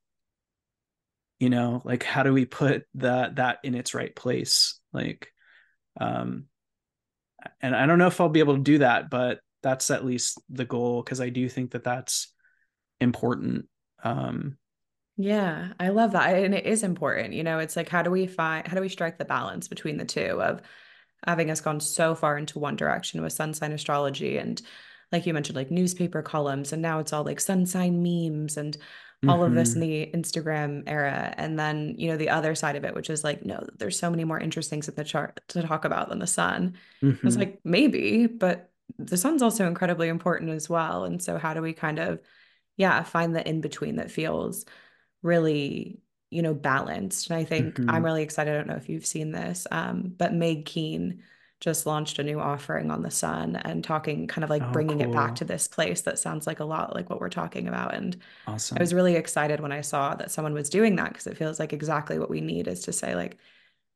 you know like how do we put that that in its right place? Like um and i don't know if i'll be able to do that but that's at least the goal because i do think that that's important um. Yeah i love that and it is important you know it's like how do we find how do we strike the balance between the two of having us gone so far into one direction with sun sign astrology and like you mentioned like newspaper columns and now it's all like sun sign memes and all mm-hmm. of this in mm-hmm. the Instagram era. And then, you know, the other side of it, which is like, no, there's so many more interesting things in the chart to talk about than the sun. Mm-hmm. It's like, maybe, but the sun's also incredibly important as well. And so how do we kind of, yeah, find the in between that feels really, you know, balanced. And I think mm-hmm. I'm really excited. I don't know if you've seen this, um, but Meg Keane just launched a new offering on the sun and talking kind of like oh, bringing cool. it back to this place that sounds like a lot like what we're talking about and awesome. i was really excited when i saw that someone was doing that because it feels like exactly what we need is to say like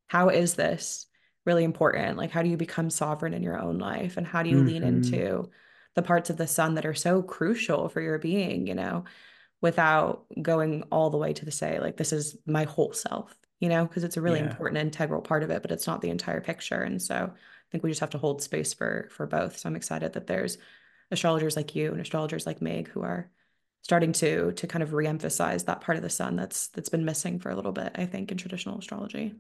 how is this really important like how do you become sovereign in your own life and how do you mm-hmm. lean into the parts of the sun that are so crucial for your being you know without going all the way to the say like this is my whole self you know because it's a really yeah. important integral part of it but it's not the entire picture and so think we just have to hold space for for both. So I'm excited that there's astrologers like you and astrologers like Meg who are starting to to kind of reemphasize that part of the sun that's that's been missing for a little bit, I think, in traditional astrology.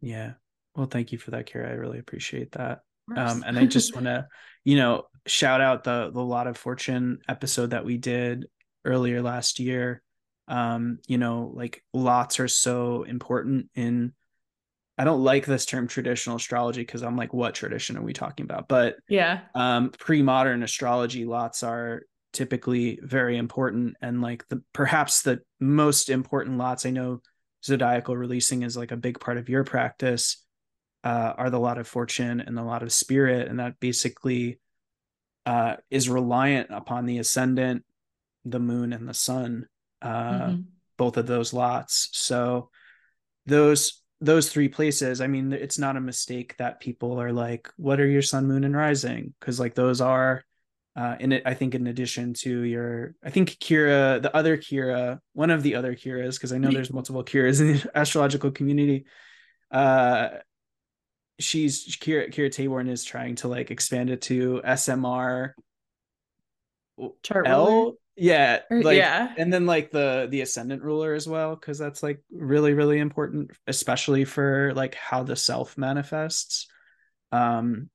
Yeah. Well, thank you for that, Kira. I really appreciate that. Um, and I just want to, you know, shout out the the lot of fortune episode that we did earlier last year. Um, you know, like lots are so important in I don't like this term traditional astrology because I'm like, what tradition are we talking about? But yeah, um, pre-modern astrology lots are typically very important, and like the perhaps the most important lots I know zodiacal releasing is like a big part of your practice. Uh, are the lot of fortune and the lot of spirit, and that basically uh, is reliant upon the ascendant, the moon, and the sun. Uh, mm-hmm. Both of those lots. So those those three places, I mean, it's not a mistake that people are like, what are your sun, moon, and rising? Because like those are uh in it, I think in addition to your I think Kira, the other Kira, one of the other Kiras, because I know there's multiple Kiras in the astrological community. Uh she's Kira Kira Taborn is trying to like expand it to SMR chart L yeah like, yeah and then like the the ascendant ruler as well because that's like really really important especially for like how the self manifests um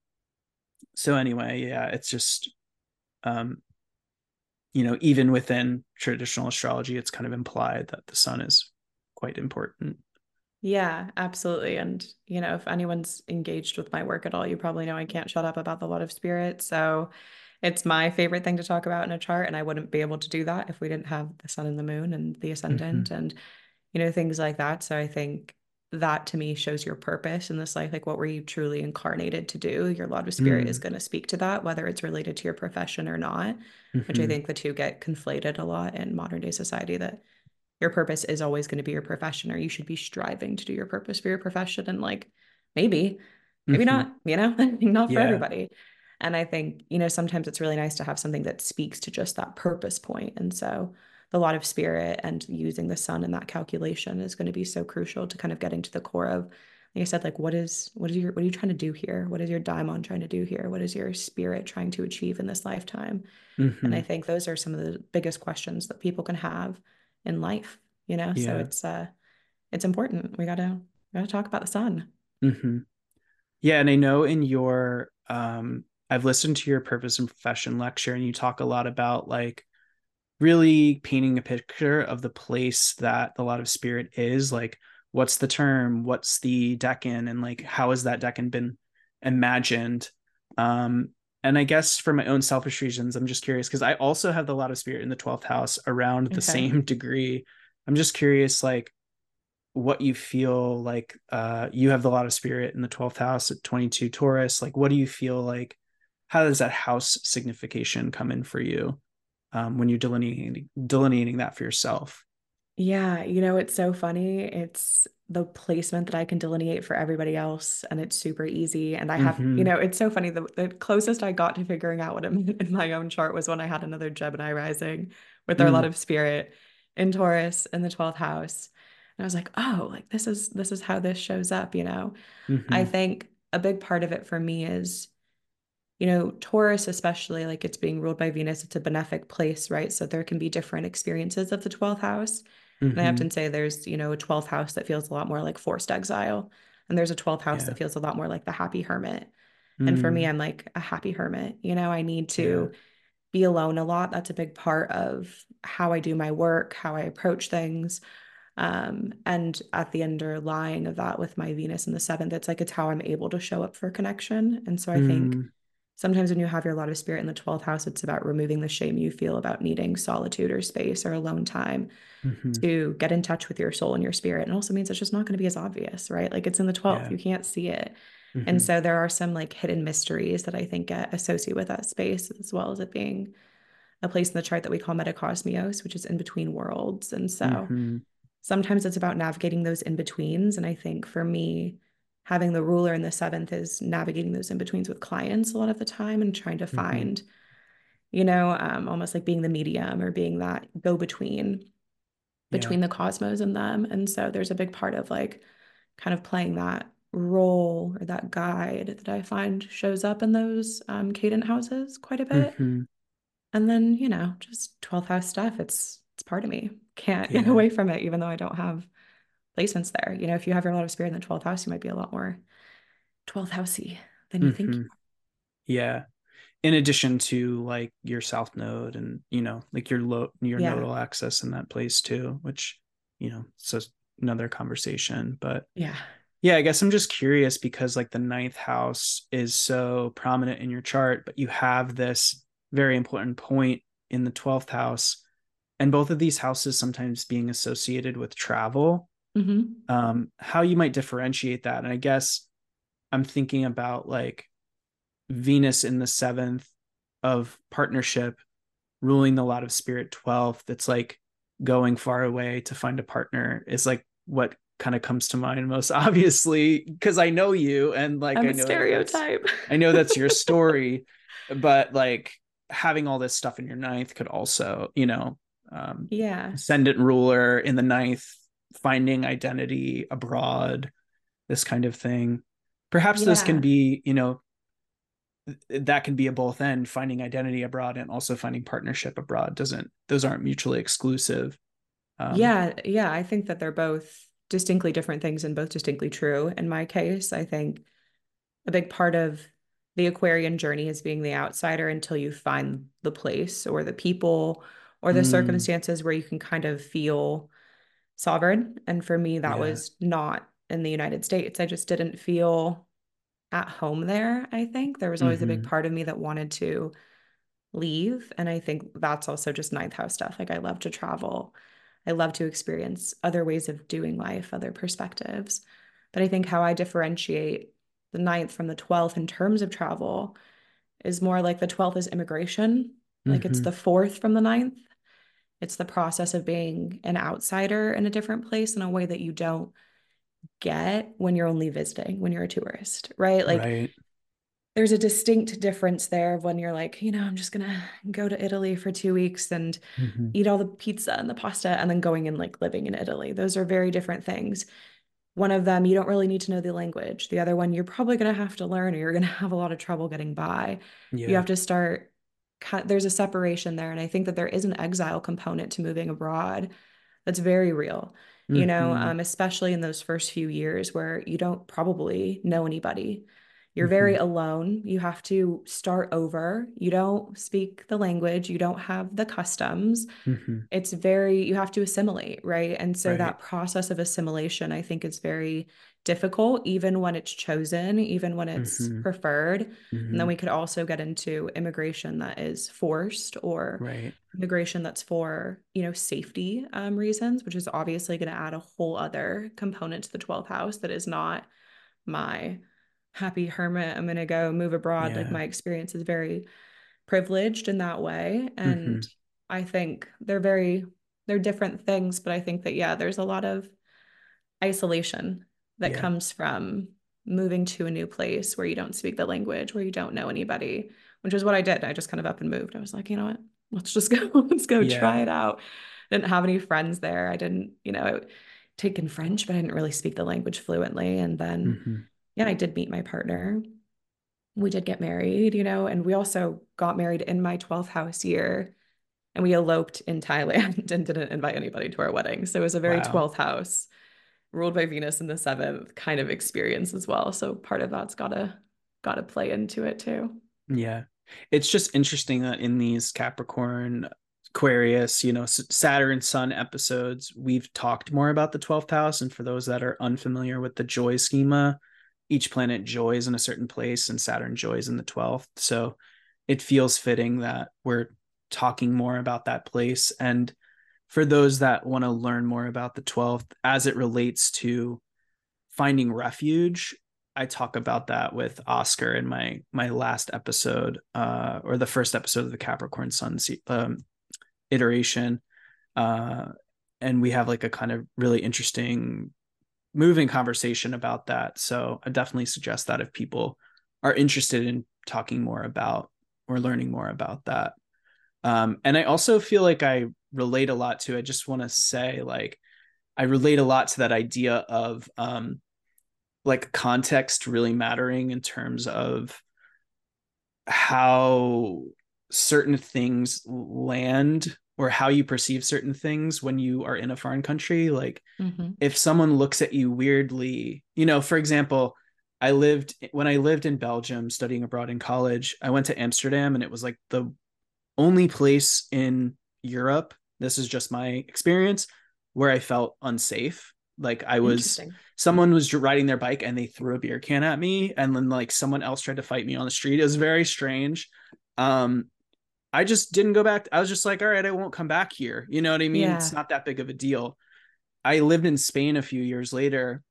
so anyway yeah it's just um you know even within traditional astrology it's kind of implied that the sun is quite important yeah, absolutely. And, you know, if anyone's engaged with my work at all, you probably know I can't shut up about the lot of spirit. So it's my favorite thing to talk about in a chart and i wouldn't be able to do that if we didn't have the sun and the moon and the ascendant mm-hmm. and you know things like that so i think that to me shows your purpose in this life like what were you truly incarnated to do your lot of spirit mm. is going to speak to that whether it's related to your profession or not mm-hmm. which i mm-hmm. think the two get conflated a lot in modern day society that your purpose is always going to be your profession or you should be striving to do your purpose for your profession and like maybe maybe mm-hmm. not you know not for yeah. everybody and I think, you know, sometimes it's really nice to have something that speaks to just that purpose point. And so the lot of spirit and using the sun in that calculation is going to be so crucial to kind of getting to the core of like I said, like what is what is your what are you trying to do here? What is your daimon trying to do here? What is your spirit trying to achieve in this lifetime? Mm-hmm. And I think those are some of the biggest questions that people can have in life, you know? Yeah. So it's uh it's important. We gotta we gotta talk about the sun. Mm-hmm. Yeah, and I know in your um I've listened to your purpose and profession lecture and you talk a lot about like really painting a picture of the place that the lot of spirit is like what's the term what's the decan and like how has that decan been imagined? Um and i guess for my own selfish reasons i'm just curious because i also have the lot of spirit in the 12th house around the same degree. I'm just curious like what you feel like uh you have the lot of spirit in the 12th house at 22 taurus. Like what do you feel like how does that house signification come in for you um, when you're delineating delineating that for yourself yeah, you know, it's so funny. It's the placement that I can delineate for everybody else, and it's super easy. And I have, mm-hmm. you know, it's so funny. The, the closest I got to figuring out what it meant in my own chart was when I had another Gemini rising with mm. a lot of spirit in Taurus in the 12th house. And I was like, oh, like this is this is how this shows up, you know. Mm-hmm. I think a big part of it for me is you know, Taurus, especially like it's being ruled by Venus, it's a benefic place, right? So there can be different experiences of the 12th house. Mm-hmm. And I often say there's, you know, a 12th house that feels a lot more like forced exile. And there's a 12th house yeah. that feels a lot more like the happy hermit. Mm. And for me, mm. I'm like a happy hermit. You know, I need to yeah. be alone a lot. That's a big part of how I do my work, how I approach things. Um, and at the underlying of that with my Venus in the seventh, it's like it's how I'm able to show up for connection. And so I mm. think sometimes when you have your lot of spirit in the 12th house, it's about removing the shame you feel about needing solitude or space or alone time mm-hmm. to get in touch with your soul and your spirit. And also means it's just not going to be as obvious, right? Like it's in the 12th, yeah. you can't see it. Mm-hmm. And so there are some like hidden mysteries that I think get associated with that space, as well as it being a place in the chart that we call metacosmos, which is in between worlds. And so mm-hmm. sometimes it's about navigating those in betweens. And I think for me, having the ruler in the seventh is navigating those in betweens with clients a lot of the time and trying to mm-hmm. find, you know, um, almost like being the medium or being that go between between yeah. the cosmos and them. And so there's a big part of like kind of playing that role or that guide that I find shows up in those um, cadent houses quite a bit. Mm-hmm. And then, you know, just 12th house stuff. It's it's part of me. Can't yeah. get away from it, even though I don't have placements there. You know, if you have your lot of spirit in the 12th house, you might be a lot more 12th housey than you mm-hmm. think. Yeah. In addition to like your south node and, you know, like your low, your yeah. nodal axis in that place too, which, you know, so another conversation. But yeah. Yeah, I guess I'm just curious because like the ninth house is so prominent in your chart, but you have this very important point in the 12th house and both of these houses sometimes being associated with travel mm-hmm. um, how you might differentiate that. And I guess I'm thinking about like Venus in the seventh of partnership ruling the lot of spirit 12, that's like going far away to find a partner is like what kind of comes to mind most obviously because I know you and like I'm I know stereotype. I know that's your story, but like having all this stuff in your ninth could also, you know, um, yeah, ascendant ruler in the ninth finding identity abroad, this kind of thing. Perhaps yeah. this can be, you know, that can be a both end finding identity abroad and also finding partnership abroad doesn't those aren't mutually exclusive um, yeah yeah i think that they're both distinctly different things and both distinctly true in my case i think a big part of the aquarian journey is being the outsider until you find the place or the people or the mm. circumstances where you can kind of feel sovereign. And for me, that yeah. was not in the United States. I just didn't feel at home there. I think there was always mm-hmm. a big mm-hmm. part of me that wanted to leave. And I think that's also just ninth house stuff. Like I love to travel. I love to experience other ways of doing life, other perspectives. But I think how I differentiate the ninth from the 12th in terms of travel is more like the 12th is immigration. Like mm-hmm. it's the fourth from the ninth. It's the process of being an outsider in a different place in a way that you don't get when you're only visiting, when you're a tourist, right? Like right. there's a distinct difference there of when you're like, you know, I'm just gonna go to Italy for two weeks and mm-hmm. eat all the pizza and the pasta and then going and like living in Italy. Those are very different things. one of them, you don't really need to know the language. The other one, you're probably going to have to learn or you're going to have a lot of trouble getting by. Yeah. You have to start, there's a separation there. And I think that there is an exile component to moving abroad that's very real, mm-hmm. you know, mm-hmm. um, especially in those first few years where you don't probably know anybody. You're mm-hmm. very alone. You have to start over. You don't speak the language. You don't have the customs. Mm-hmm. It's very, you have to assimilate, right? And so right. that process of assimilation, I think, is very difficult, even when it's chosen, even when it's mm-hmm. preferred. And then mm-hmm. we could also get into immigration that is forced or right. immigration that's for, you know, safety um, reasons, which is obviously going to add a whole other component to the 12th house that is not my happy hermit i'm going to go move abroad yeah. like my experience is very privileged in that way and mm-hmm. i think they're very they're different things but i think that yeah there's a lot of isolation that yeah. comes from moving to a new place where you don't speak the language where you don't know anybody which is what i did i just kind of up and moved i was like you know what let's just go let's go yeah. try it out I didn't have any friends there i didn't you know taken french but i didn't really speak the language fluently and then mm-hmm yeah, I did meet my partner. We did get married, you know, and we also got married in my 12th house year and we eloped in Thailand and didn't invite anybody to our wedding. So it was a very wow. 12th house ruled by Venus in the seventh kind of experience as well. So part of that's gotta gotta play into it too. Yeah. It's just interesting that in these Capricorn Aquarius, you know, Saturn Sun episodes, we've talked more about the 12th house. And for those that are unfamiliar with the joy schema, each planet joys in a certain place and Saturn joys in the 12th. So it feels fitting that we're talking more about that place. And for those that want to learn more about the 12th as it relates to finding refuge, I talk about that with Oscar in my my last episode, uh, or the first episode of the Capricorn Sun um, iteration, uh, and we have like a kind of really interesting moving conversation about that. So I definitely suggest that if people are interested in talking more about or learning more about that. Um, and I also feel like I relate a lot to, I just want to say, like, I relate a lot to that idea of um, like context really mattering in terms of how certain things land or how you perceive certain things when you are in a foreign country like mm-hmm. if someone looks at you weirdly you know for example i lived when i lived in belgium studying abroad in college i went to amsterdam and it was like the only place in europe this is just my experience where i felt unsafe like i was someone was riding their bike and they threw a beer can at me and then like someone else tried to fight me on the street it was very strange um I just didn't go back. I was just like, all right, I won't come back here. You know what I mean? Yeah. It's not that big of a deal. I lived in Spain a few years later,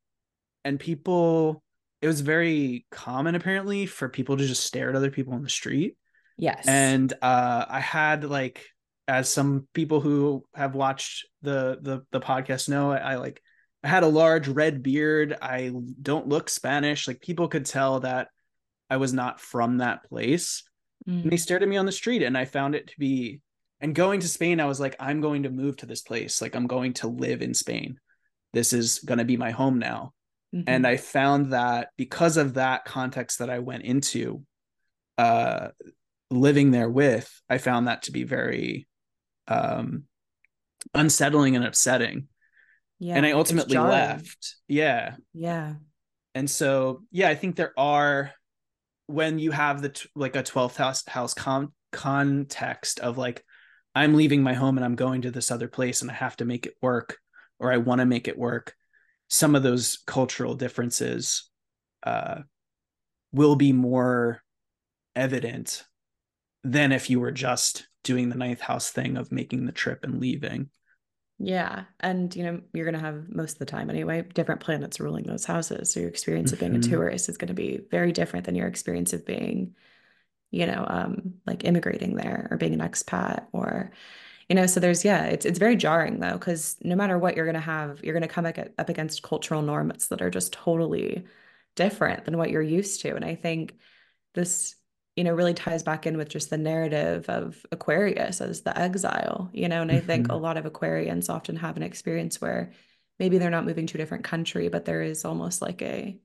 and people, it was very common apparently for people to just stare at other people on the street. Yes. And uh, I had like, as some people who have watched the the the podcast know, I, I like I had a large red beard. I don't look Spanish. Like people could tell that I was not from that place. Mm. And they stared at me on the street and I found it to be and going to Spain, I was like, I'm going to move to this place. Like I'm going to live in Spain. This is going to be my home now. Mm-hmm. And I found that because of that context that I went into, uh, living there with, I found that to be very um, unsettling and upsetting. Yeah. And I ultimately left. Yeah. Yeah. And so, yeah, I think there are when you have the t- like a 12th house house con- context of like i'm leaving my home and i'm going to this other place and i have to make it work or i want to make it work some of those cultural differences uh, will be more evident than if you were just doing the ninth house thing of making the trip and leaving yeah. And, you know, you're going to have most of the time anyway, different planets ruling those houses. So your experience of being mm-hmm. a tourist is going to be very different than your experience of being, you know, um, like immigrating there or being an expat or, you know, so there's, yeah, it's, it's very jarring though, because no matter what you're going to have, you're going to come up, up against cultural norms that are just totally different than what you're used to. And I think this you know, really ties back in with just the narrative of Aquarius as the exile, you know, and I think a mm-hmm. lot of Aquarians often have an experience where maybe they're not moving to a different country, but there is almost like a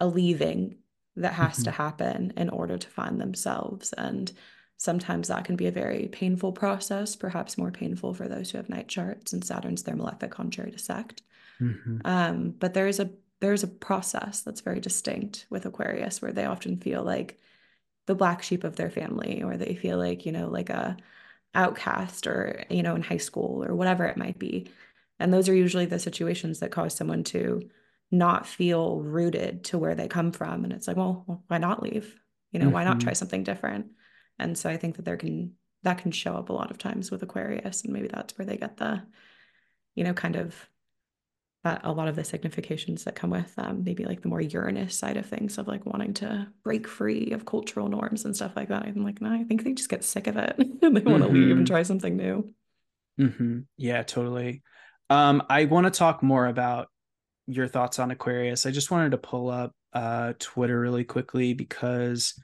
a leaving that has mm-hmm. to happen in order to find themselves. And sometimes that can be a very painful process, perhaps more painful for those who have night charts and Saturn's their malefic contrary to sect. Mm-hmm. Um, but there is a there's a process that's very distinct with Aquarius where they often feel like the black sheep of their family, or they feel like, you know, like a outcast or, you know, in high school or whatever it might be. And those are usually the situations that cause someone to not feel rooted to where they come from. And it's like, well, why not leave? You know, mm-hmm. why not try mm-hmm. something different? And so I think that there can that can show up a lot of times with Aquarius, and maybe that's where they get the, you know, kind of that a lot of the significations that come with um, maybe like the more Uranus side of things of like wanting to break free of cultural norms and stuff like that. I'm like, no, I think they just get sick of it. And they want to mm-hmm. leave and try something new. Mm-hmm. Yeah, totally. Um, I want to talk more about your thoughts on Aquarius. I just wanted to pull up uh, Twitter really quickly because,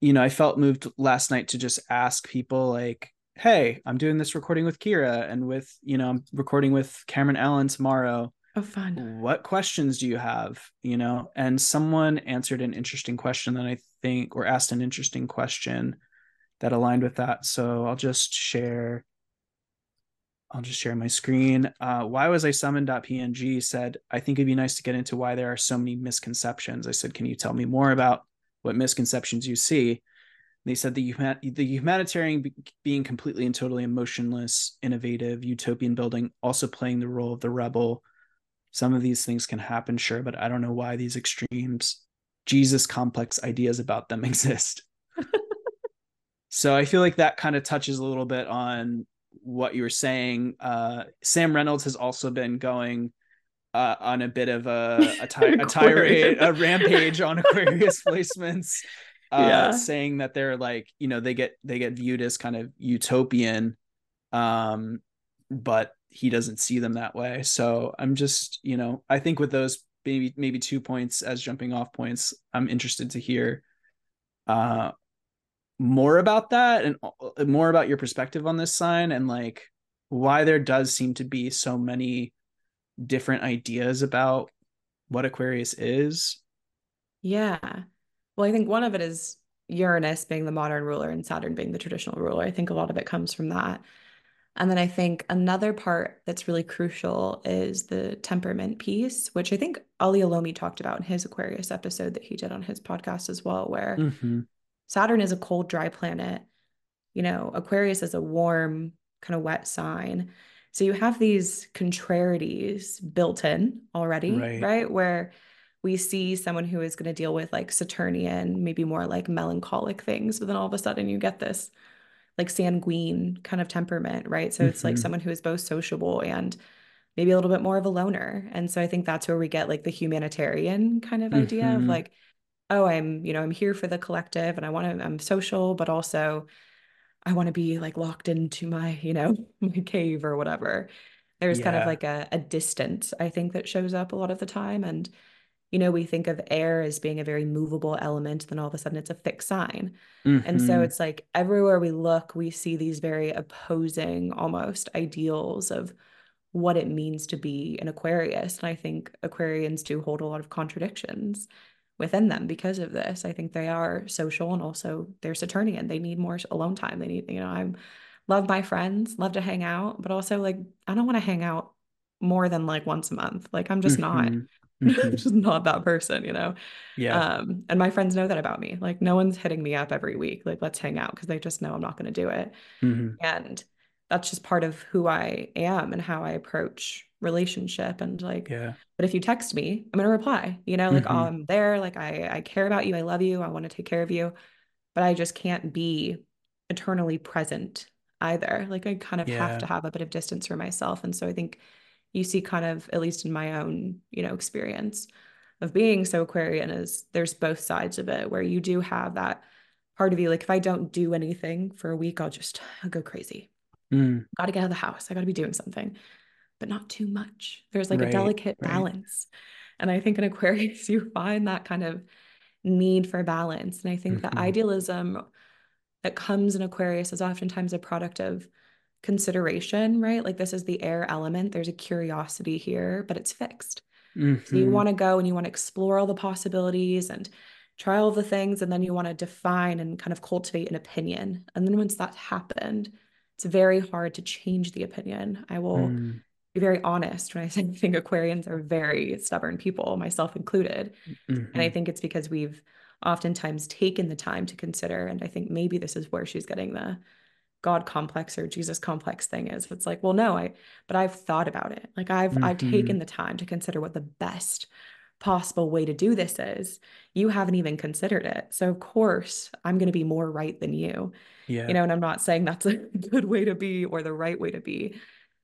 you know, I felt moved last night to just ask people like, hey, I'm doing this recording with Kira and with, you know, I'm recording with Cameron Allen tomorrow. Oh, fun. What questions do you have? You know, and someone answered an interesting question that I think, or asked an interesting question that aligned with that. So I'll just share I'll just share my screen. Uh, why was I summoned.png said, I think it'd be nice to get into why there are so many misconceptions. I said, can you tell me more about what misconceptions you see? They said the, human- the humanitarian be- being completely and totally emotionless, innovative, utopian building, also playing the role of the rebel. Some of these things can happen, sure, but I don't know why these extremes, Jesus complex ideas about them exist. so I feel like that kind of touches a little bit on what you were saying. Uh, Sam Reynolds has also been going uh, on a bit of a, a, ti- a tirade, a rampage on Aquarius placements, uh, yeah. saying that they're like, you know, they get they get viewed as kind of utopian, um, but he doesn't see them that way. So I'm just, you know, I think with those maybe maybe two points as jumping off points, I'm interested to hear uh more about that and uh, more about your perspective on this sign and like why there does seem to be so many different ideas about what Aquarius is. Yeah. Well, I think one of it is Uranus being the modern ruler and Saturn being the traditional ruler. I think a lot of it comes from that. And then I think another part that's really crucial is the temperament piece, which I think Ali Olomi talked about in his Aquarius episode that he did on his podcast as well, where mm-hmm. Saturn is a cold, dry planet. You know, Aquarius is a warm, kind of wet sign. So you have these contrarieties built in already, right? right? Where we see someone who is going to deal with like Saturnian, maybe more like melancholic things, but then all of a sudden you get this like sanguine kind of temperament, right? So mm-hmm. it's like mm-hmm. someone who is both sociable and maybe a little bit more of a loner. And so I think that's where we get like the humanitarian kind of idea mm-hmm. of like, oh i'm you know i'm here for the collective and i want to i'm social but also i want to be like locked into my you know my cave or whatever there's yeah. kind of like a, a distance i think that shows up a lot of the time and you know we think of air as being a very movable element then all of a sudden it's a fixed sign mm-hmm. and so mm-hmm. it's like everywhere we look we see these very opposing almost ideals of what it means to be an aquarius and i think aquarians do hold a lot of contradictions within them because of this. I think they are social and also they're Saturnian. They need more alone time. They need, you know, I'm love my friends, love to hang out, but also like I don't want to hang out more than like once a month. Like I'm just mm-hmm. not mm-hmm. just not that person, you know. Yeah. Um, and my friends know that about me. Like no one's hitting me up every week. Like let's hang out because they just know I'm not going to do it. Mm-hmm. And that's just part of who I am and how I approach relationship and like yeah but if you text me i'm going to reply you know like mm-hmm. oh, i'm there like i i care about you i love you i want to take care of you but i just can't be eternally present either like i kind of yeah. have to have a bit of distance for myself and so i think you see kind of at least in my own you know experience of being so aquarian is there's both sides of it where you do have that part of you like if i don't do anything for a week i'll just I'll go crazy mm. gotta get out of the house i gotta be doing something but not too much. There's like right, a delicate right. balance. And I think in Aquarius, you find that kind of need for balance. And I think mm-hmm. the idealism that comes in Aquarius is oftentimes a product of consideration, right? Like this is the air element. There's a curiosity here, but it's fixed. Mm-hmm. So you want to go and you want to explore all the possibilities and try all the things. And then you want to define and kind of cultivate an opinion. And then once that's happened, it's very hard to change the opinion. I will Mm. be very honest when I say I think Aquarians are very stubborn people, myself included. And I Mhm. think it's because we've oftentimes taken the time to consider. And I think maybe this is where she's getting the God complex or Jesus complex thing is. It's like, well, no, I, but I've thought about it. Like I've, I've Mhm. taken the time to consider what the best possible way to do this is. You haven't even considered it. So of course I'm going to be more right than you yeah you know and i'm not saying that's a good way to be or the right way to be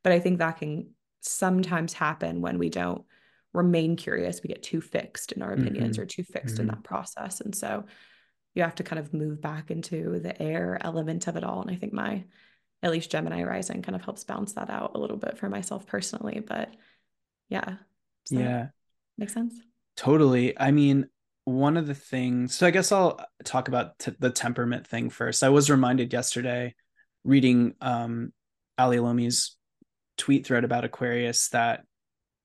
but i think that can sometimes happen when we don't remain curious we get too fixed in our opinions Mhm. or too fixed in Mhm. that process and so you have to kind of move back into the air element of it all and i think my at least gemini rising kind of helps balance that out a little bit for myself personally but yeah yeah make sense Totally. I mean, one of the things, so I guess I'll talk about t- the temperament thing first. I was reminded yesterday reading um Ali Olomi's tweet thread about Aquarius that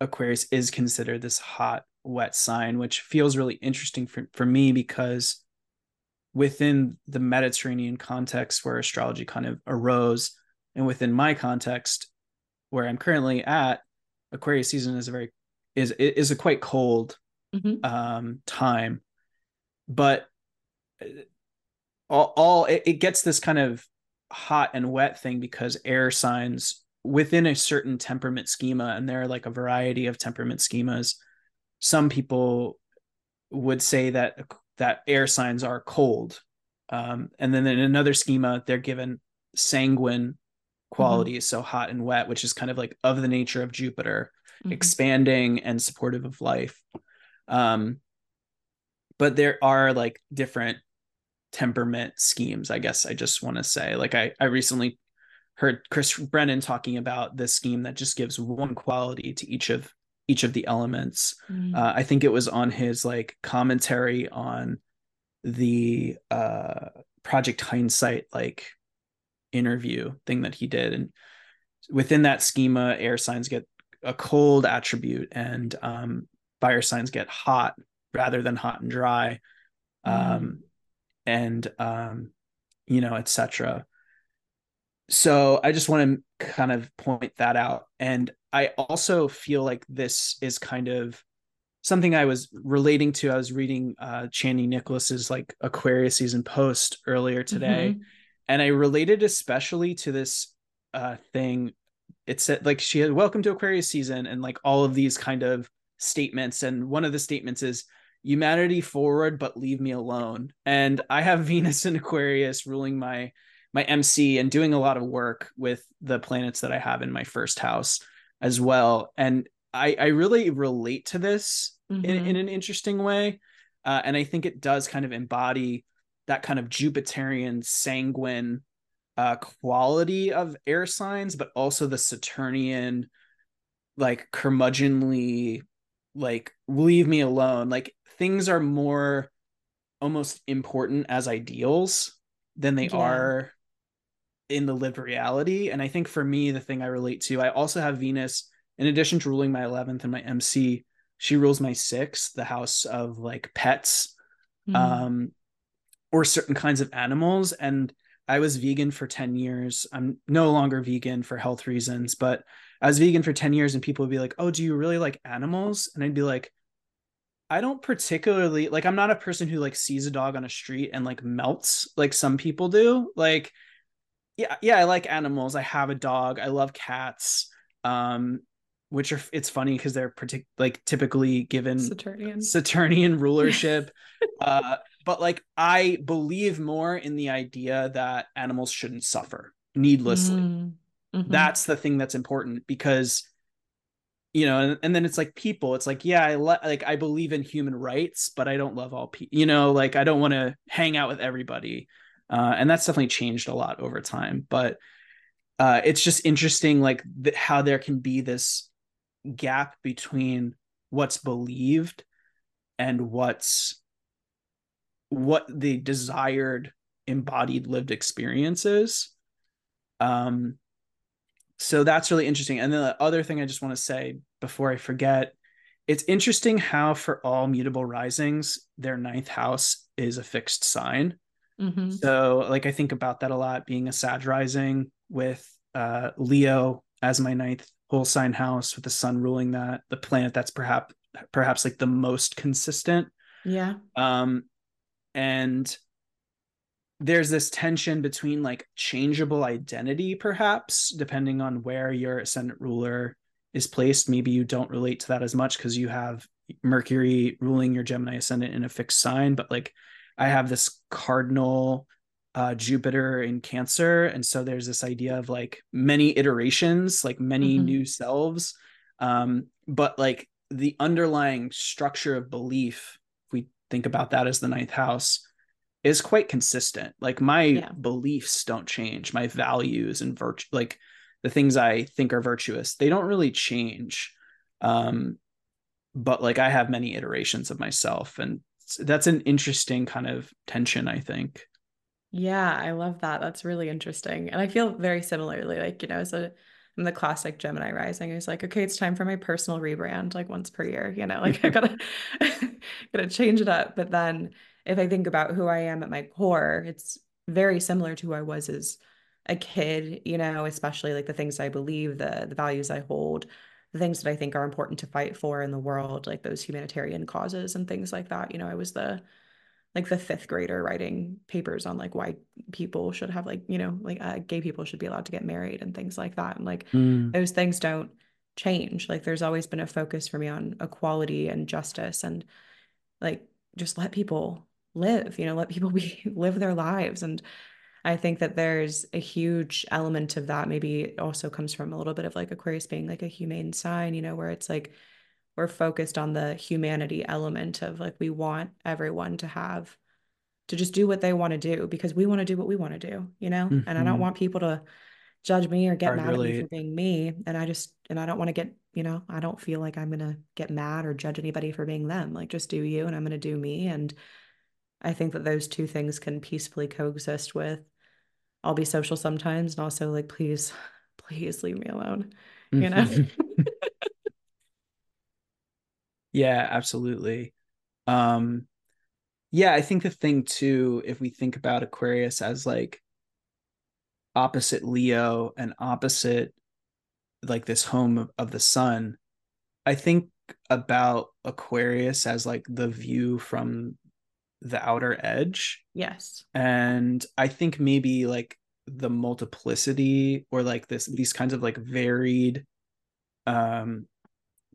Aquarius is considered this hot, wet sign, which feels really interesting for, for me because within the Mediterranean context where astrology kind of arose, and within my context where I'm currently at, Aquarius season is a very is is a quite cold Mhm. um time but uh, all, all it, it gets this kind of hot and wet thing because air signs within a certain temperament schema and there are like a variety of temperament schemas some people would say that that air signs are cold. Um, and then in another schema they're given sanguine qualities so hot and wet which is kind of like of the nature of jupiter Mhm. expanding and supportive of life. Um but there are like different temperament schemes i guess i just want to say. Like i i recently heard chris brennan talking about this scheme that just gives one quality to each of each of the elements. Mm. uh, i think it was on his like commentary on the uh project hindsight like interview thing that he did. And within that schema air signs get a cold attribute and um fire signs get hot rather than hot and dry um and um you know etc so i just want to kind of point that out. And i also feel like this is kind of something i was relating to i was reading uh chani nicholas's like aquarius season post earlier today Mhm. and I related especially to this uh thing. It said like she had welcome to Aquarius season and like all of these kind of statements. And one of the statements is humanity forward, but leave me alone. And I have Venus in Aquarius ruling my my MC and doing a lot of work with the planets that I have in my first house as well. And I, I really relate to this in, Mhm. in an interesting way. Uh, and I think it does kind of embody that kind of Jupiterian sanguine uh, quality of air signs, but also the Saturnian, like curmudgeonly, like leave me alone. Like things are more almost important as ideals than they Yeah. are in the lived reality. And I think for me, the thing I relate to, I also have Venus, in addition to ruling my 11th and my MC, she rules my sixth, the house of like pets Mm. um, or certain kinds of animals. And I was vegan for 10 years. I'm no longer vegan for health reasons, but I was vegan for 10 years and people would be like, Oh, do you really like animals? And I'd be like, I don't particularly like I'm not a person who like sees a dog on a street and like melts like some people do. Like yeah, yeah, I like animals. I have a dog. I love cats. Um which are it's funny because they're partic- like typically given Saturnian. Saturnian rulership. uh, but like I believe more in the idea that animals shouldn't suffer needlessly. Mm. Mhm. That's the thing that's important because you know, and, and then it's like people. It's like, yeah, I le- like I believe in human rights, but I don't love all people. You know, like I don't want to hang out with everybody, uh, and that's definitely changed a lot over time. But uh, it's just interesting, like th- how there can be this gap between what's believed and what's what the desired embodied lived experience is um so that's really interesting. And then the other thing I just want to say before I forget, it's interesting how for all mutable risings, their ninth house is a fixed sign. Mm-hmm. So like I think about that a lot being a Sag rising with uh, Leo as my ninth whole sign house with the sun ruling that the planet that's perhaps perhaps like the most consistent. Yeah. Um and there's this tension between like changeable identity perhaps depending on where your ascendant ruler is placed maybe you don't relate to that as much because you have mercury ruling your gemini ascendant in a fixed sign but like i have this cardinal uh, jupiter in cancer and so there's this idea of like many iterations like many mm-hmm. new selves um but like the underlying structure of belief if we think about that as the ninth house is quite consistent. Like my yeah. beliefs don't change, my values and virtue, like the things I think are virtuous, they don't really change. Um, but like I have many iterations of myself, and that's an interesting kind of tension, I think. Yeah, I love that. That's really interesting. And I feel very similarly, like, you know, as a I'm the classic Gemini rising. It's like, okay, it's time for my personal rebrand, like once per year, you know, like I gotta gotta change it up. But then if I think about who I am at my core, it's very similar to who I was as a kid, you know, especially like the things I believe, the the values I hold, the things that I think are important to fight for in the world, like those humanitarian causes and things like that. You know, I was the like the fifth grader writing papers on like why people should have like, you know, like uh, gay people should be allowed to get married and things like that. And like mm. those things don't change. Like there's always been a focus for me on equality and justice and like just let people live you know let people be live their lives and i think that there's a huge element of that maybe it also comes from a little bit of like aquarius being like a humane sign you know where it's like we're focused on the humanity element of like we want everyone to have to just do what they want to do because we want to do what we want to do you know mm-hmm. and i don't mm-hmm. want people to judge me or get Hard mad at me for being me and i just and i don't want to get you know i don't feel like i'm gonna get mad or judge anybody for being them like just do you and i'm gonna do me and I think that those two things can peacefully coexist with I'll be social sometimes and also like please please leave me alone you know? Yeah absolutely. Um yeah i think the thing too if we think about aquarius as like opposite leo and opposite like this home of, of the sun i think about aquarius as like the view from the outer edge. Yes. And I think maybe like the multiplicity or like this these kinds of like varied um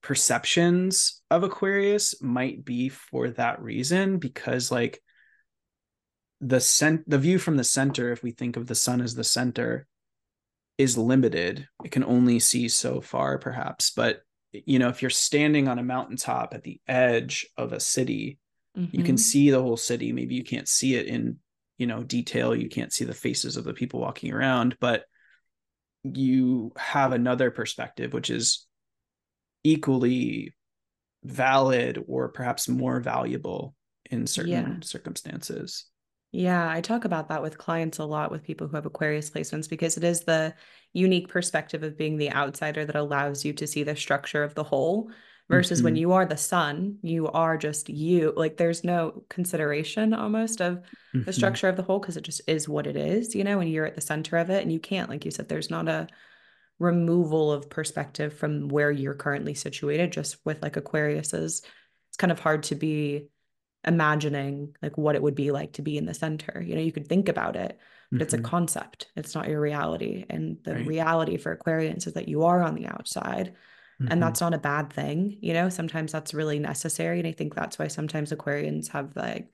perceptions of Aquarius might be for that reason because like the cent the view from the center if we think of the sun as the center is limited it can only see so far perhaps but you know if you're standing on a mountaintop at the edge of a city Mm-hmm. You can mm-hmm. see the whole city. Maybe you can't see it in, you know, detail. You can't see the faces of the people walking around, but you have another perspective, which is equally valid or perhaps more valuable in certain yeah. circumstances. Yeah, I talk about that with clients a lot with people who have Aquarius placements because it is the unique perspective of being the outsider that allows you to see the structure of the whole versus mm-hmm. when you are the sun you are just you like there's no consideration almost of mm-hmm. the structure of the whole because it just is what it is you know and you're at the center of it and you can't like you said there's not a removal of perspective from where you're currently situated just with like aquarius's it's kind of hard to be imagining like what it would be like to be in the center you know you could think about it but mm-hmm. it's a mm-hmm. concept it's not your reality and the right. reality for aquarians is that you are on the outside Mm-hmm. And that's not a bad thing. You know, sometimes that's really necessary. And I think that's why sometimes Aquarians have like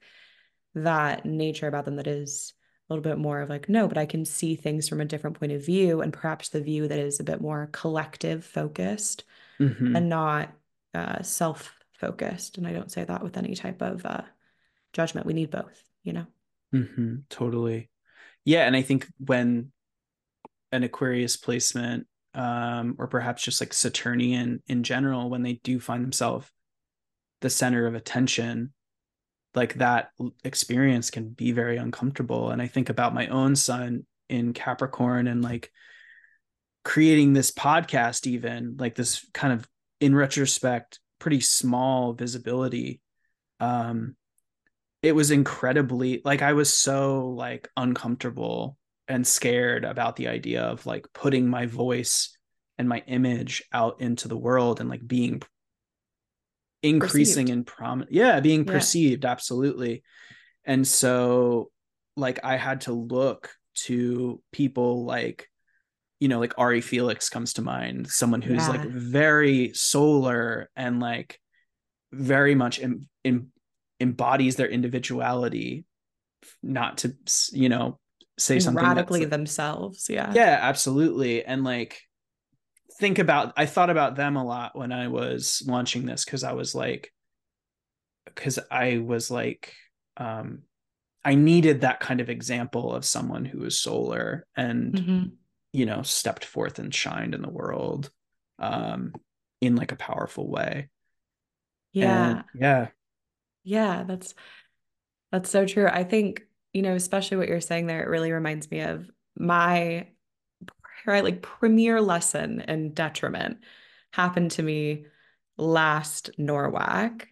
that nature about them that is a little bit more of like, no, but I can see things from a different point of view. And perhaps the view that is a bit more collective focused mm-hmm. and not uh, self focused. And I don't say that with any type of uh, judgment. We need both, you know? Mm-hmm. Totally. Yeah. And I think when an Aquarius placement um, or perhaps just like Saturnian in general, when they do find themselves the center of attention, like that experience can be very uncomfortable. And I think about my own sun in Capricorn and like creating this podcast even like this kind of in retrospect pretty small visibility um it was incredibly like i was so like uncomfortable and scared about the idea of like putting my voice and my image out into the world and like being increasing perceived. in prom yeah being yeah. perceived absolutely and so like i had to look to people like you know like ari felix comes to mind someone who's yeah. like very solar and like very much in, in embodies their individuality not to you know say something radically themselves yeah. Yeah absolutely and like think about i thought about them a lot when i was launching this because i was like because i was like um i needed that kind of example of someone who was solar and mm-hmm. you know stepped forth and shined in the world um in like a powerful way. Yeah. and, yeah. Yeah that's that's so true. I think you know especially what you're saying there it really reminds me of my right like premier lesson in detriment happened to me last NORWAC.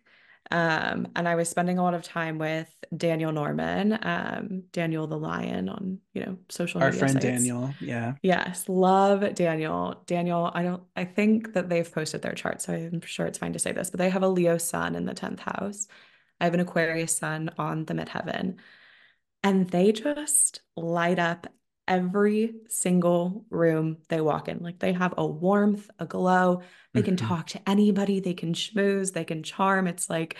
Um, and I was spending a lot of time with Daniel Norman, um, Daniel the Lion on, you know, social Our media. friend sites. Daniel. Yeah. Yes. Love Daniel. Daniel, I don't, I think that they've posted their chart, so I'm sure it's fine to say this, but they have a Leo sun in the 10th house. I have an Aquarius sun on the midheaven. And they just light up every single room they walk in. Like they have a warmth, a glow. They can mm-hmm. talk to anybody, they can schmooze, they can charm. It's like,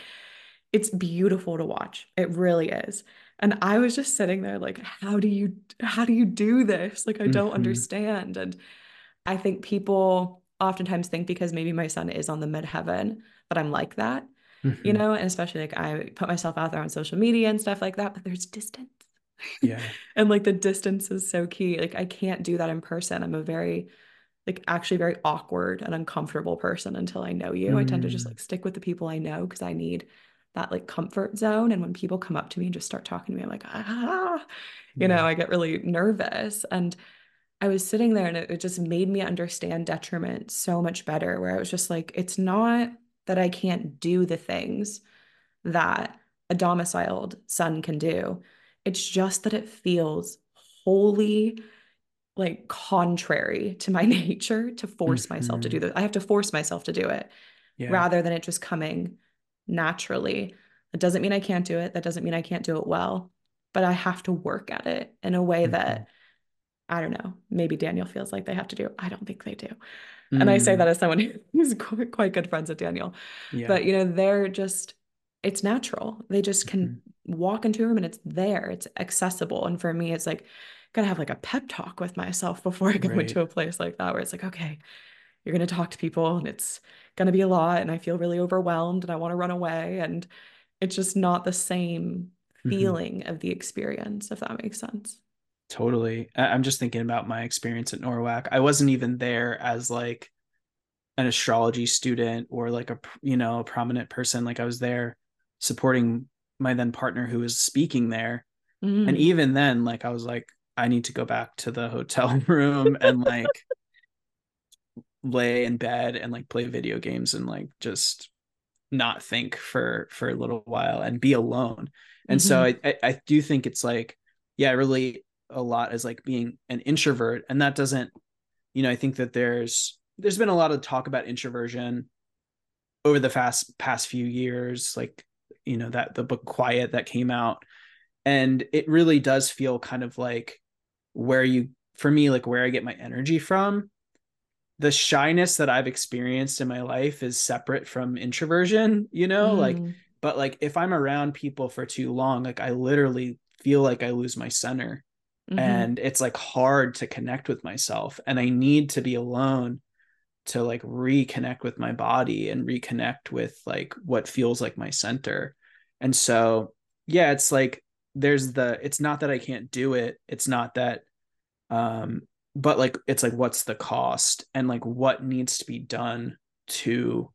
it's beautiful to watch. It really is. And I was just sitting there like, how do you, how do you do this? Like, I don't mm-hmm. understand. And I think people oftentimes think because maybe my sun is on the midheaven that I'm like that, mm-hmm. you know, and especially like I put myself out there on social media and stuff like that, but there's distance yeah. and like the distance is so key. Like I can't do that in person. I'm a very like actually very awkward and uncomfortable person until I know you. Mm. I tend to just mm. like stick with the people I know because I need that like comfort zone. And when people come up to me and just start talking to me, I'm like, ah, you yeah. know, I get really nervous. And I was sitting there and it, it just made me understand detriment so much better, where I was just like, it's not that I can't do the things that a domiciled sun can do. It's just that it feels wholly like contrary to my nature to force mm-hmm. myself to do mm-hmm. that. I have to force myself to do it yeah. rather than it just coming naturally. That doesn't mean I can't do it. That doesn't mean I can't do it well, but I have to work at it in a way mm-hmm. that I don't know, maybe Daniel feels like they have to do. I don't think they do. Mm. And I say mm. that as someone who's quite, quite good friends with Daniel. Yeah. But you know, they're just it's natural. They just can mm-hmm. walk into a room and it's there. It's accessible. And for me, it's like gotta have like a pep talk with myself before I go right. into a place like that where it's like, okay, you're gonna talk to people and it's gonna be a lot and I feel really overwhelmed and I want to run away. And it's just not the same mm-hmm. feeling mm-hmm. of the experience, if that makes sense. Totally. I'm just thinking about my experience at NORWAC. I wasn't even there as like an astrology student or like a you know a prominent person like i was there supporting my then partner who was speaking there. Mm. And even then, like I was like, I need to go back to the hotel room and like lay in bed and like play video games and like just not think for for a little while and be alone. And mm-hmm. so I, I I do think it's like, yeah, really a lot as like being an introvert. And that doesn't, you know, I think that there's there's been a lot of talk about introversion over the fast past few years, like you know that the book quiet that came out and it really does feel kind of like where you for me like where i get my energy from the shyness that i've experienced in my life is separate from introversion you know mm. like but like if i'm around people for too long like i literally feel like i lose my center mm-hmm. and it's like hard to connect with myself and i need to be alone to like reconnect with my body and reconnect with like what feels like my center and so yeah it's like there's the it's not that i can't do it it's not that um but like it's like what's the cost and like what needs to be done to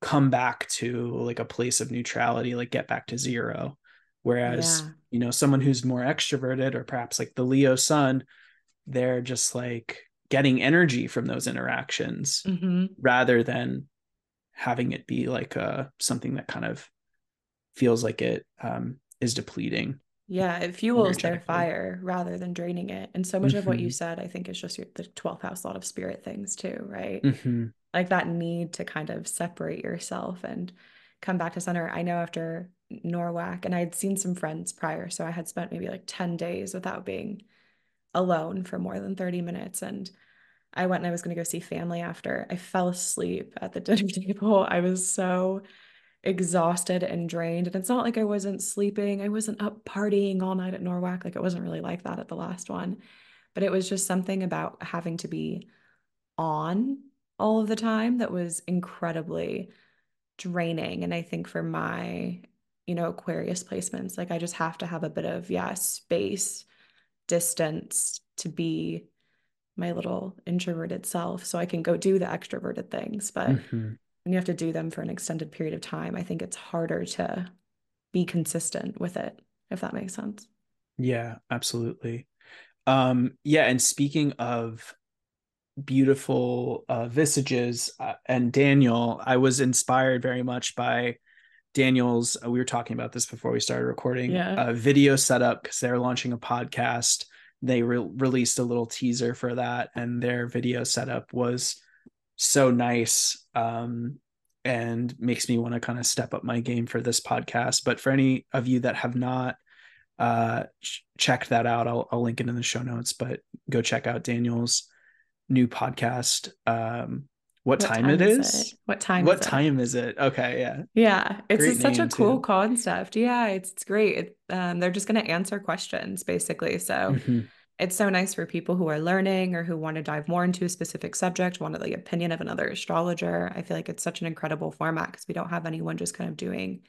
come back to like a place of neutrality like get back to zero whereas yeah. you know someone who's more extroverted or perhaps like the leo sun they're just like getting energy from those interactions hmm rather than having it be like uh something that kind of feels like it um is depleting Yeah, it fuels their fire rather than draining it. And so much of what you Mhm. said, I think, is just your, the 12th house, a lot of spirit things too, right? Mhm. Like that need to kind of separate yourself and come back to center. I know after NORWAC, and I had seen some friends prior, so I had spent maybe like 10 days without being alone for more than 30 minutes. And I went and I was going to go see family after. I fell asleep at the dinner table. I was so exhausted and drained. And it's not like I wasn't sleeping. I wasn't up partying all night at NORWAC. Like it wasn't really like that at the last one. But it was just something about having to be on all of the time that was incredibly draining. And I think for my, you know, Aquarius placements, like I just have to have a bit of, yeah, space, distance to be my little introverted self so I can go do the extroverted things. But Mhm. when you have to do them for an extended period of time, I think it's harder to be consistent with it, if that makes sense. Yeah, absolutely. Um, yeah, and speaking of beautiful uh, visages uh, and Daniel, I was inspired very much by Daniel's. Uh, we were talking about this before we started recording. Yeah. Uh, video setup because they're launching a podcast. They re- released a little teaser for that, and their video setup was so nice. Um, and makes me want to kind of step up my game for this podcast. But for any of you that have not uh ch- checked that out I'll, I'll link it in the show notes but go check out daniel's new podcast um what, time, it is, it? What time what is time is it okay yeah Yeah, it's a- such a cool too. concept. Yeah, it's, it's great. It, um, they're just going to answer questions basically. So Mhm. it's so nice for people who are learning or who want to dive more into a specific subject, want the opinion of another astrologer. I feel like it's such an incredible format because we don't have anyone just kind of doing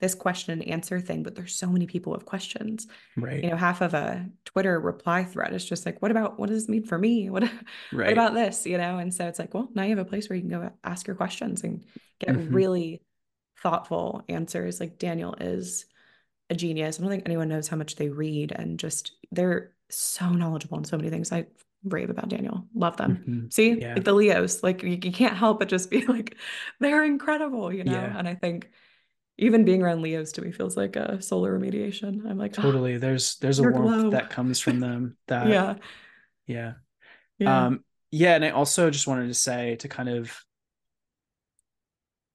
this question and answer thing, but there's so many people with questions. right You know, half of a Twitter reply thread is just like, what about what does this mean for me? What what about this? You know, and so it's like, well, now you have a place where you can go ask your questions and get Mhm. really thoughtful answers. Like Daniel is a genius. I don't think anyone knows how much they read and just they're so knowledgeable in so many things. I rave about Daniel. Love them. Mhm. See, Yeah. like the Leos, like you, you can't help but just be like, they're incredible, you know? Yeah. And I think even being around Leos to me feels like a solar remediation. I'm like, "Ah, totally there's there's a warmth glow." that comes from them that yeah, yeah yeah. um yeah and i also just wanted to say to kind of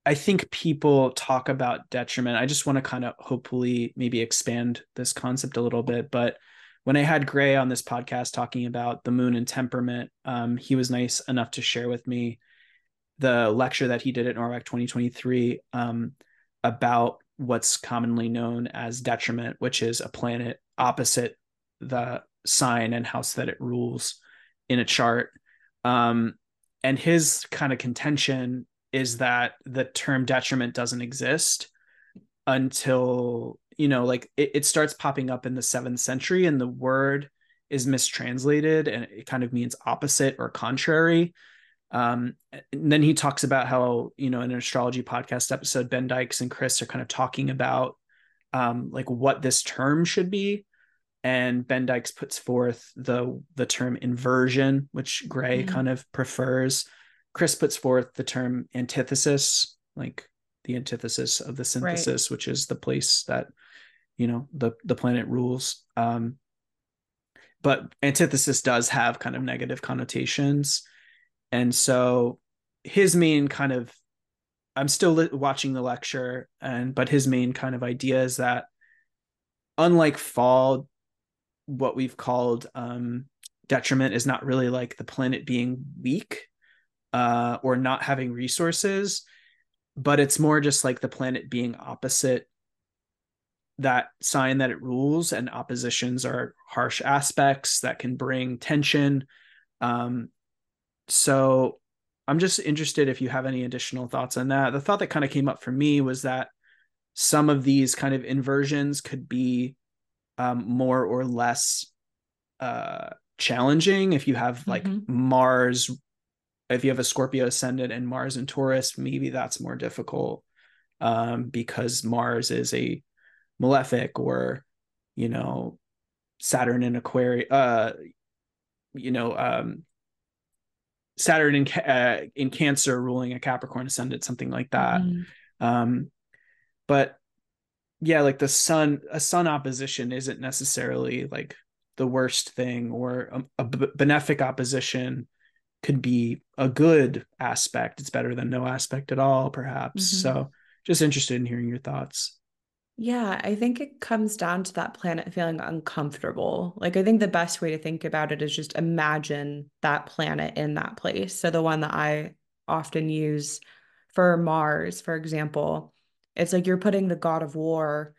i think people talk about detriment i just want to kind of hopefully maybe expand this concept a little bit but when i had gray on this podcast talking about the moon and temperament um, he was nice enough to share with me the lecture that he did at NORWAC 2023 um, about what's commonly known as detriment which is a planet opposite the sign and house that it rules in a chart. Um, and his kind of contention is that the term detriment doesn't exist until, you know, like it, it starts popping up in the seventh century and the word is mistranslated and it kind of means opposite or contrary. Um, and then he talks about how, you know, in an astrology podcast episode, Ben Dykes and Chris are kind of talking about um, like what this term should be and Ben Dykes puts forth the the term inversion, which Gray Mhm. kind of prefers. Chris puts forth the term antithesis, like the antithesis of the synthesis, which is the place that you know the the planet rules. Um, but antithesis does have kind of negative connotations, and so his main kind of I'm still watching the lecture, and but his main kind of idea is that unlike fall what we've called um, detriment is not really like the planet being weak uh, or not having resources, but it's more just like the planet being opposite that sign that it rules, and oppositions are harsh aspects that can bring tension. Um, so I'm just interested if you have any additional thoughts on that. The thought that kind of came up for me was that some of these kind of inversions could be um, more or less uh, challenging if you have like Mhm. Mars. If you have a Scorpio ascendant and Mars and Taurus, maybe that's more difficult um, because Mars is a malefic or, you know, Saturn in Aquarius, uh, you know, um, Saturn in uh, in Cancer ruling a Capricorn ascendant, something like that. Mm-hmm. Um, but yeah, like the sun, a sun opposition isn't necessarily like the worst thing, or a, a benefic opposition could be a good aspect. It's better than no aspect at all, perhaps. Mm-hmm. So, just interested in hearing your thoughts. Yeah, I think it comes down to that planet feeling uncomfortable. Like, I think the best way to think about it is just imagine that planet in that place. So, the one that I often use for Mars, for example, it's like you're putting the god of war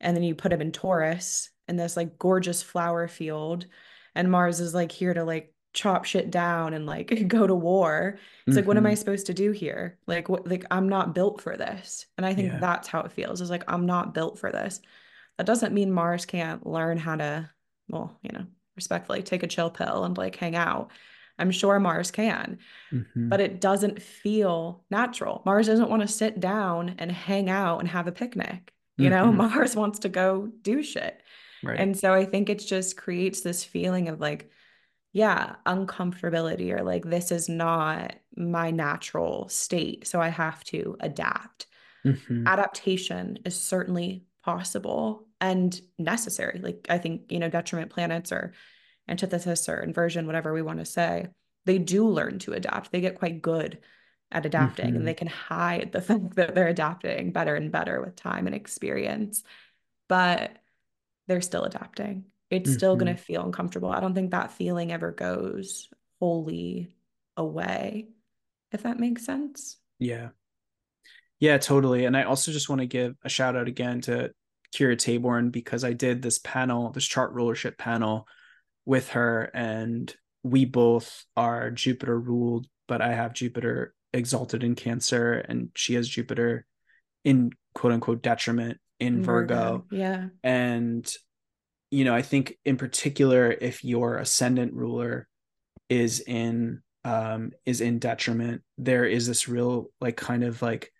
and then you put him in Taurus in this like gorgeous flower field. And Mars is like here to like chop shit down and like go to war. It's mm-hmm. like, what am I mm-hmm. supposed to do here? Like, what, like, I'm not built for this. And I think yeah. that's how it feels is like, I'm not built for this. That doesn't mean Mars can't learn how to, well, you know, respectfully take a chill pill and like hang out. I'm sure Mars can, mm-hmm. but it doesn't feel natural. Mars doesn't want to sit down and hang out and have a picnic. You know, mm-hmm. Mars wants to go do shit. Right. And so I think it just creates this feeling of like, yeah, uncomfortability or like this is not my natural state. So I have to adapt. Mm-hmm. Adaptation is certainly possible and necessary. Like I think, you know, detriment planets or antithesis or inversion, whatever we want to say, they do learn to adapt. They get quite good at adapting mm-hmm. and they can hide the fact that they're adapting better and better with time and experience. But they're still adapting it's mm-hmm. still going to feel uncomfortable. I don't think that feeling ever goes wholly away, if that makes sense. Yeah. Yeah, totally. And I also just want to give a shout out again to Kira Taborn because I did this panel, this chart rulership panel with her, and we both are Jupiter ruled, but I have Jupiter exalted in Cancer, and she has Jupiter in quote unquote detriment in Virgo. Virgo. Yeah. And you know, I think in particular, if your ascendant ruler is in um is in detriment, there is this real like kind of like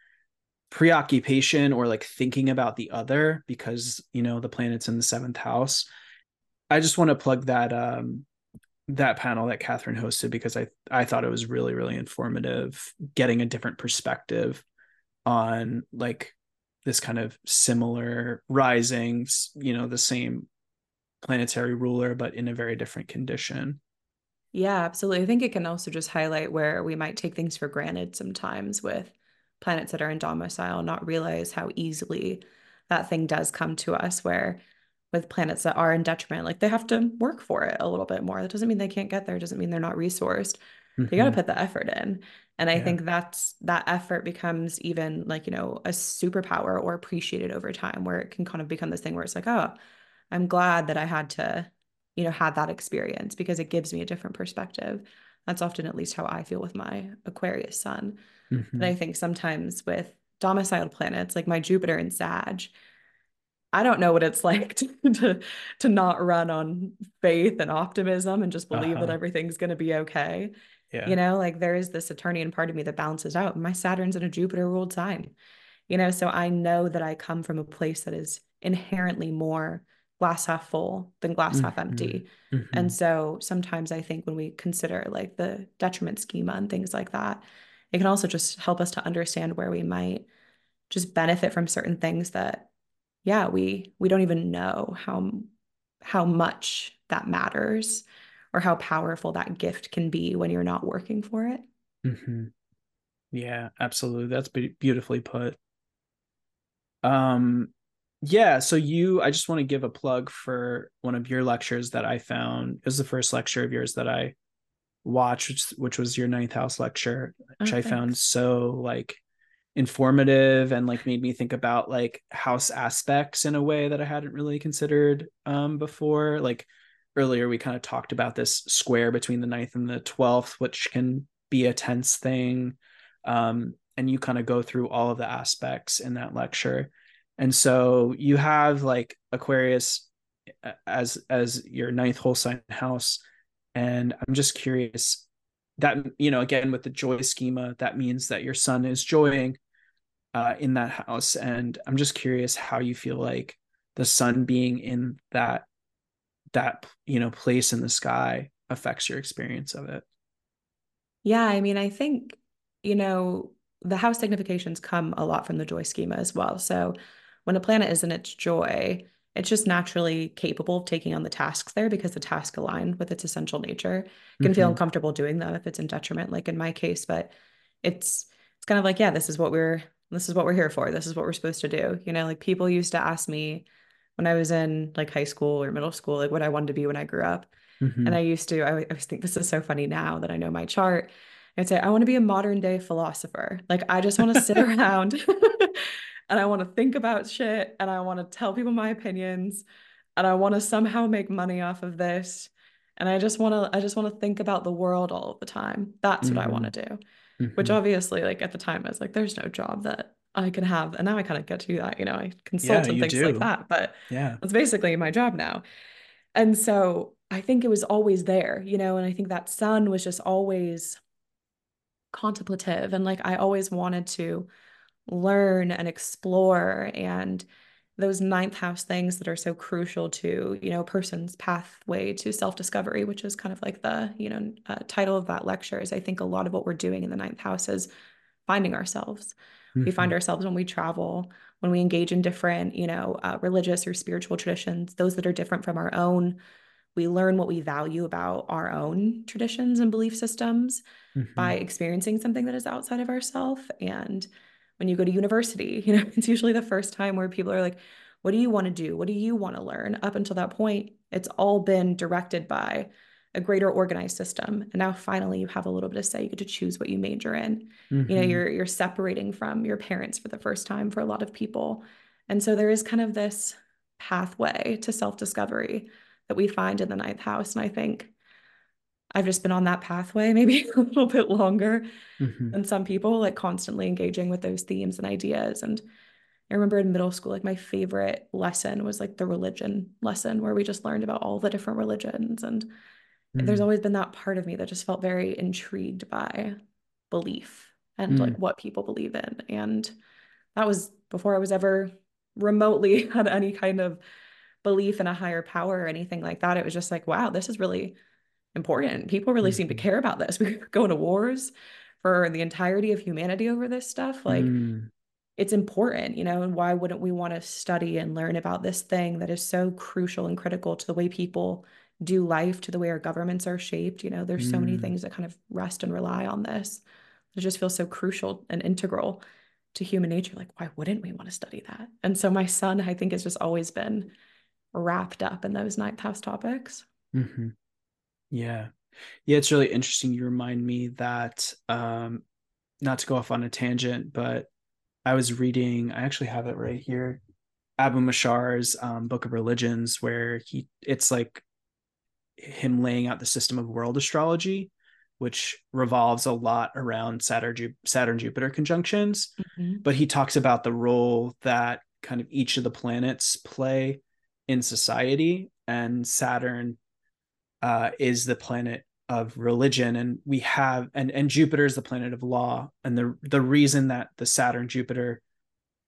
preoccupation or like thinking about the other because you know the planet's in the seventh house. I just want to plug that um that panel that Catherine hosted because I I thought it was really really informative, getting a different perspective on like this kind of similar risings, you know, the same planetary ruler, but in a very different condition. Yeah, absolutely. I think it can also just highlight where we might take things for granted sometimes with planets that are in domicile, not realize how easily that thing does come to us. Where with planets that are in detriment, like they have to work for it a little bit more. That doesn't mean they can't get there, it doesn't mean they're not resourced. Mm-hmm. They got to put the effort in. And I yeah. think that's that effort becomes even like, you know, a superpower or appreciated over time where it can kind of become this thing where it's like, oh, I'm glad that I had to, you know, have that experience because it gives me a different perspective. That's often at least how I feel with my Aquarius sun. Mm-hmm. And I think sometimes with domiciled planets like my Jupiter and Sag, I don't know what it's like to, to, to not run on faith and optimism and just believe uh-huh. that everything's going to be okay. Yeah. You know, like there is this Saturnian part of me that balances out. My Saturn's in a Jupiter ruled sign, you know, so I know that I come from a place that is inherently more glass half full than glass mm-hmm. half empty. Mm-hmm. And so sometimes I think when we consider like the detriment schema and things like that, it can also just help us to understand where we might just benefit from certain things that yeah, we we don't even know how how much that matters or how powerful that gift can be when you're not working for it. Mm-hmm. Yeah, absolutely. That's beautifully put. Um, yeah so you i just want to give a plug for one of your lectures that i found. It was the first lecture of yours that i watched which, which was your ninth house lecture which oh, i found so like informative and like made me think about like house aspects in a way that i hadn't really considered um before. Like earlier we kind of talked about this square between the ninth and the 12th which can be a tense thing um and you kind of go through all of the aspects in that lecture and so you have like aquarius as as your ninth whole sign house. And i'm just curious that you know again with the joy schema that means that your sun is joying uh, in that house. And i'm just curious how you feel like the sun being in that that you know place in the sky affects your experience of it. Yeah, I mean, I think, you know, the house significations come a lot from the joy schema as well. So when a planet is in its joy, it's just naturally capable of taking on the tasks there because the task aligned with its essential nature. It can mm-hmm. feel uncomfortable doing them if it's in detriment, like in my case, but it's it's kind of like, yeah, this is what we're this is what we're here for. This is what we're supposed to do. You know, like people used to ask me when I was in like high school or middle school, like what I wanted to be when I grew up. Mm-hmm. And I used to, I, I always think this is so funny now that I know my chart. I'd say, I want to be a modern day philosopher. Like, I just want to sit around and I want to think about shit and I want to tell people my opinions and I want to somehow make money off of this. And I just want to, I just want to think about the world all of the time. That's mm-hmm. what I want to do. Mm-hmm. Which obviously, like at the time, I was like, there's no job that I can have. And now I kind of get to do that. You know, I consult yeah, and things do. like that. But yeah, it's basically my job now. And so I think it was always there, you know, and I think that sun was just always contemplative. And like I always wanted to learn and explore and those ninth house things that are so crucial to you know a person's pathway to self-discovery which is kind of like the you know uh, title of that lecture is i think a lot of what we're doing in the ninth house is finding ourselves mm-hmm. we find mm-hmm. ourselves when we travel when we engage in different you know uh, religious or spiritual traditions those that are different from our own we learn what we value about our own traditions and belief systems mm-hmm. by experiencing something that is outside of ourselves and when you go to university you know it's usually the first time where people are like what do you want to do? What do you want to learn? Up until that point it's all been directed by a greater organized system. And now finally you have a little bit of say you get to choose what you major in. Mm-hmm. you know mm-hmm. you're you're separating from your parents for the first time for a lot of people. And so there is kind of this pathway to self-discovery that we find in the ninth house. And i think I've just been on that pathway maybe a little bit longer mm-hmm. than some people, like constantly engaging with those themes and ideas. And I remember in middle school, like my favorite lesson was like the religion lesson where we just learned about all the different religions. And mm-hmm. there's always been that part of me that just felt very intrigued by belief and mm-hmm. like what people believe in. And that was before I was ever remotely had any kind of belief in a higher power or anything like that. It was just like, wow, this is really important. People really mm. seem to mm-hmm. care about this. We go to wars for the entirety of humanity over this stuff. Like mm. it's important, you know, and why wouldn't we want to study and learn about this thing that is so crucial and critical to the way people do life, to the way our governments are shaped? You know, there's mm. so many mm. things that kind of rest and rely on this. It just feels so crucial and integral to human nature. Like, why wouldn't we want to study that? And so my sun, I think, has just always been wrapped up in those ninth house topics. Mm-hmm. Yeah. Yeah, it's really interesting. You remind me that um not to go off on a tangent, but I was reading, I actually have it right here. Abu Mashar's um, Book of Religions, where he it's like him laying out the system of world astrology, which revolves a lot around Saturn Saturn Jupiter conjunctions. Mm-hmm. But he talks about the role that kind of each of the planets play in society, and Saturn uh, is the planet of religion. And we have and and Jupiter is the planet of law. And the the reason that the Saturn Jupiter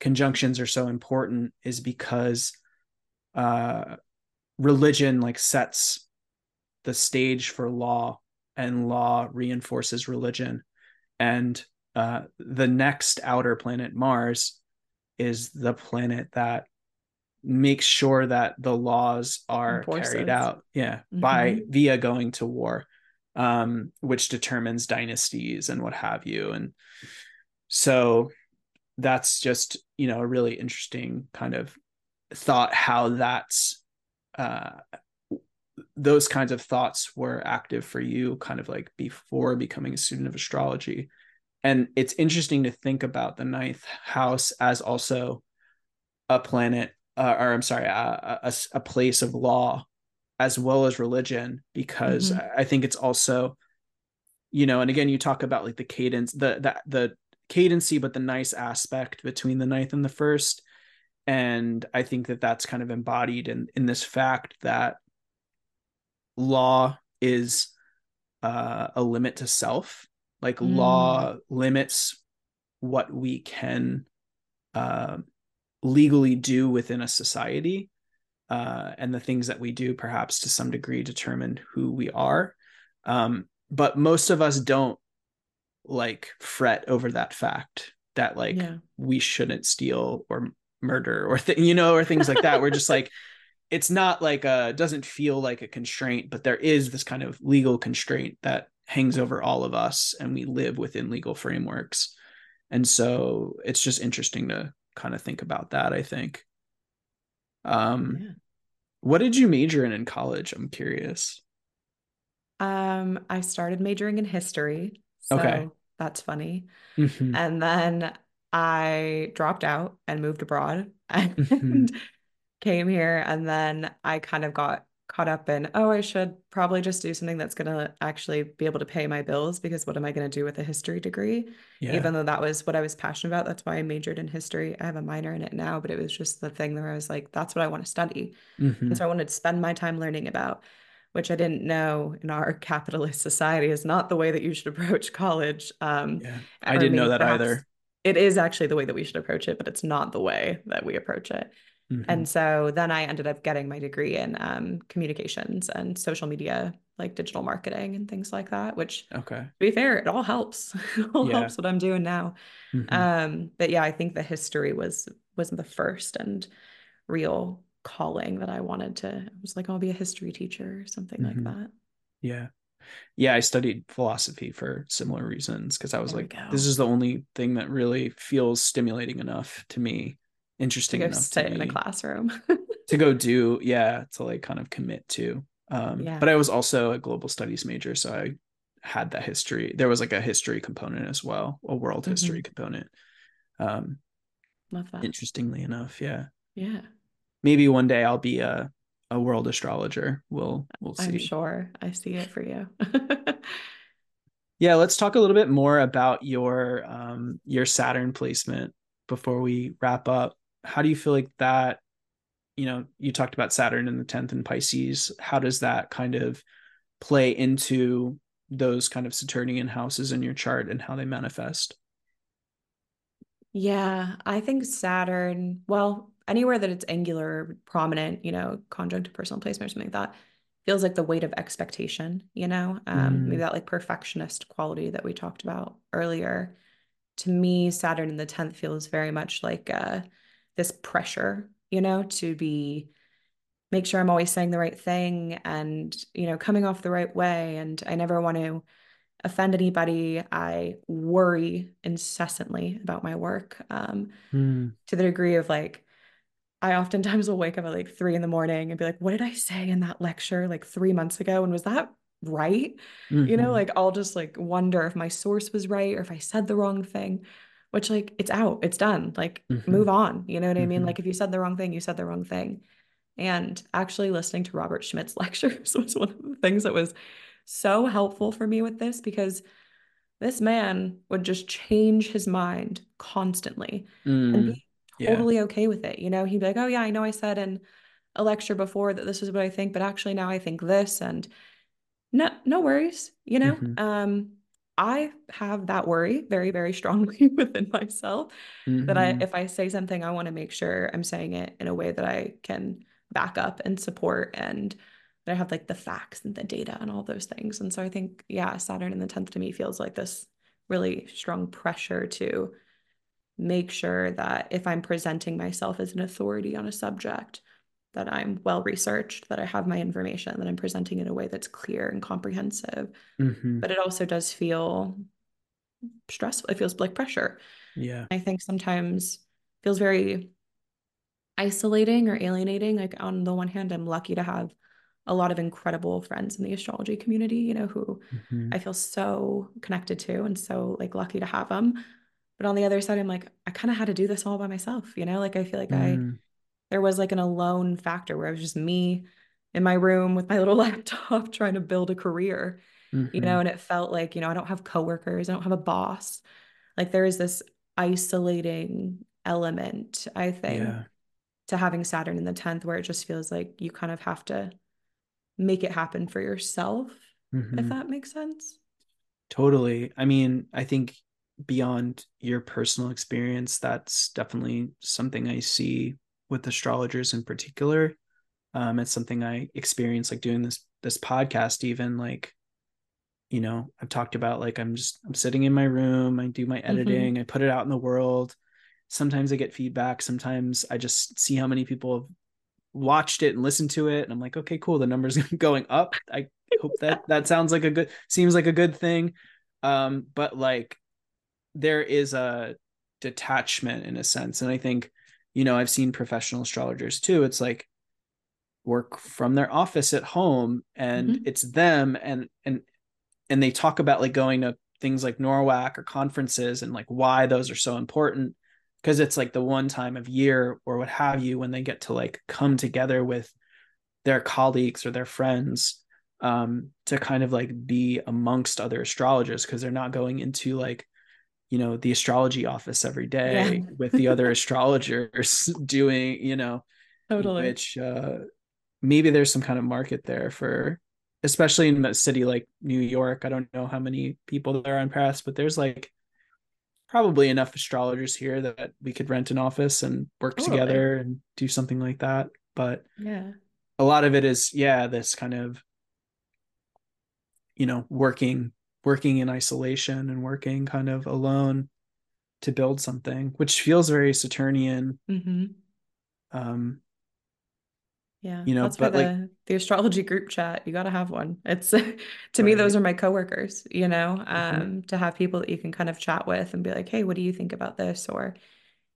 conjunctions are so important is because uh religion like sets the stage for law and law reinforces religion. And uh the next outer planet Mars is the planet that makes sure that the laws are Enforces. carried out yeah mm-hmm. by via going to war um which determines dynasties and what have you and so that's just you know a really interesting kind of thought how that's uh those kinds of thoughts were active for you kind of like before becoming a student of astrology and it's interesting to think about the ninth house as also a planet uh, or I'm sorry, a, a, a, place of law as well as religion, because mm-hmm. I think it's also, you know, and again, you talk about like the cadence, the the the cadency, but the nice aspect between the ninth and the first, and I think that that's kind of embodied in in this fact that law is uh, a limit to self, like mm. law limits what we can uh, legally do within a society uh, and the things that we do perhaps to some degree determine who we are. Um, but most of us don't like fret over that fact that like Yeah. we shouldn't steal or murder or th- you know or things like that. We're just like it's not like a doesn't feel like a constraint but there is this kind of legal constraint that hangs over all of us and we live within legal frameworks. And so it's just interesting to kind of think about that i think um Yeah. what did you major in in college i'm curious Um, I started majoring in history, so Okay. that's funny. Mhm. And then I dropped out and moved abroad and Mhm. came here. And then I kind of got caught up in, oh, I should probably just do something that's going to actually be able to pay my bills because what am I going to do with a history degree? yeah Even though that was what I was passionate about. That's why I majored in history. I have a minor in it now, but it was just the thing where I was like, that's what I want to study. Mhm. And so I wanted to spend my time learning about, which I didn't know in our capitalist society is not the way that you should approach college. Um, yeah i didn't know that either It is actually the way that we should approach it, but it's not the way that we approach it. Mhm. And so then I ended up getting my degree in um, communications and social media, like digital marketing and things like that, which okay to be fair, it all helps. It all Yeah. helps what I'm doing now. Mhm. Um, but yeah, I think the history was was the first and real calling that I wanted to. I was like, I'll be a history teacher or something Mhm. like that. Yeah. Yeah, I studied philosophy for similar reasons because I was There like, this is the only thing that really feels stimulating enough to me, To interesting go enough to sit in a classroom. to go do, yeah, to like kind of commit to. Um, Yeah. but I was also a global studies major, so I had that history. There was like a history component as well, a world Mm-hmm. history component. Um, Love that. interestingly enough, yeah. Yeah, Maybe one day I'll be a a world astrologer. We'll we'll see. I'm sure I see it for you. Yeah, let's talk a little bit more about your um your Saturn placement before we wrap up. How do you feel like that, you know, you talked about Saturn in the 10th and Pisces. How does that kind of play into those kind of Saturnian houses in your chart and how they manifest? Yeah, I think Saturn, well, anywhere that it's angular, prominent, you know, conjunct personal placement or something like that, feels like the weight of expectation, you know, um, maybe Mm. that like perfectionist quality that we talked about earlier. To me, Saturn in the 10th feels very much like uh, this pressure, you know, to be make sure I'm always saying the right thing and, you know, coming off the right way. And I never want to offend anybody. I worry incessantly about my work um, Mm. to the degree of like, I oftentimes will wake up at like three in the morning and be like, what did I say in that lecture like three months ago? And was that right? You know, Mhm. like I'll just like wonder if my source was right or if I said the wrong thing, which like it's out, it's done. Like Mhm. move on. You know what I mean? Mhm. Like if you said the wrong thing, you said the wrong thing. And actually listening to Robert Schmidt's lectures was one of the things that was so helpful for me with this because this man would just change his mind constantly and Mm. be Yeah. totally okay with it. You know, he'd be like, oh, yeah, I know I said in a lecture before that this is what I think, but actually now I think this. And no, no worries. You know, Mhm. um, I have that worry very, very strongly within myself that I, Mhm. if I say something, I want to make sure I'm saying it in a way that I can back up and support and that I have like the facts and the data and all those things. And so I think, yeah, Saturn in the 10th to me feels like this really strong pressure to make sure that if I'm presenting myself as an authority on a subject, that I'm well researched, that I have my information, that I'm presenting in a way that's clear and comprehensive. Mhm. But it also does feel stressful. It feels like pressure. Yeah. I think sometimes feels very isolating or alienating. Like on the one hand, I'm lucky to have a lot of incredible friends in the astrology community, you know, who Mhm. I feel so connected to and so like lucky to have them. But on the other side, I'm like, I kind of had to do this all by myself, you know? Like I feel like I Mm. There was like an alone factor where it was just me in my room with my little laptop trying to build a career, you Mhm. know, and it felt like, you know, I don't have coworkers, I don't have a boss. Like there is this isolating element, I think, Yeah. to having Saturn in the 10th where it just feels like you kind of have to make it happen for yourself, if Mhm. that makes sense. Totally. I mean, I think beyond your personal experience, that's definitely something I see with astrologers in particular. Um, it's something I experience like doing this this podcast, even like you know, I've talked about like I'm just I'm sitting in my room, I do my Mm-hmm. editing, I put it out in the world. Sometimes I get feedback, sometimes I just see how many people have watched it and listened to it and I'm like, okay, cool, the numbers going up. I hope that that sounds like a good seems like a good thing. Um but like there is a detachment in a sense and I think you know, I've seen professional astrologers too. It's like work from their office at home and Mhm. it's them and and and they talk about like going to things like NORWAC or conferences and like why those are so important because it's like the one time of year or what have you when they get to like come together with their colleagues or their friends um to kind of like be amongst other astrologers because they're not going into like you know the astrology office every day Yeah. with the other astrologers doing you know Totally. which uh maybe there's some kind of market there for especially in a city like New York. I don't know how many people there are on press, but there's like probably enough astrologers here that we could rent an office and work Totally. together and do something like that. But Yeah. a lot of it is, yeah, this kind of, you know, working working in isolation and working kind of alone to build something, which feels very Saturnian. hmm Um, Yeah. You know, That's but, like- the the astrology group chat, you got to have one. It's to me, those are my coworkers, you know, Mhm. um, to have people that you can kind of chat with and be like, hey, what do you think about this? Or,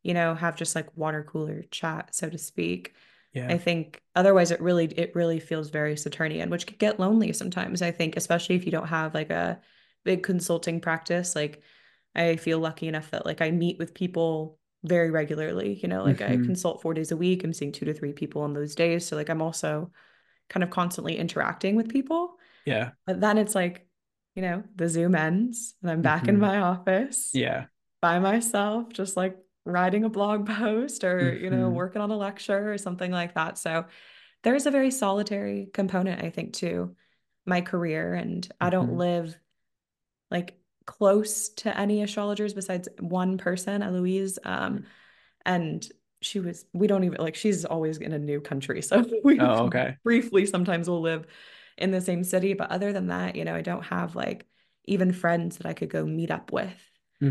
you know, have just like water cooler chat, so to speak. yeah. I think otherwise it really it really feels very Saturnian, which could get lonely sometimes. I think, especially if you don't have like a big consulting practice. Like I feel lucky enough that like I meet with people very regularly. You know, like I Mhm. consult four days a week. I'm seeing two to three people on those days. So like I'm also kind of constantly interacting with people. Yeah. But then it's like, you know, the Zoom ends and I'm back in Mhm. my office Yeah. by myself, just like writing a blog post or, you know, Mhm. working on a lecture or something like that. So there's a very solitary component, I think, to my career. And I don't Mhm. live like close to any astrologers besides one person, Eloise. Um, and she was, we don't even like, she's always in a new country. So we Oh, okay. briefly sometimes will live in the same city. But other than that, you know, I don't have like even friends that I could go meet up with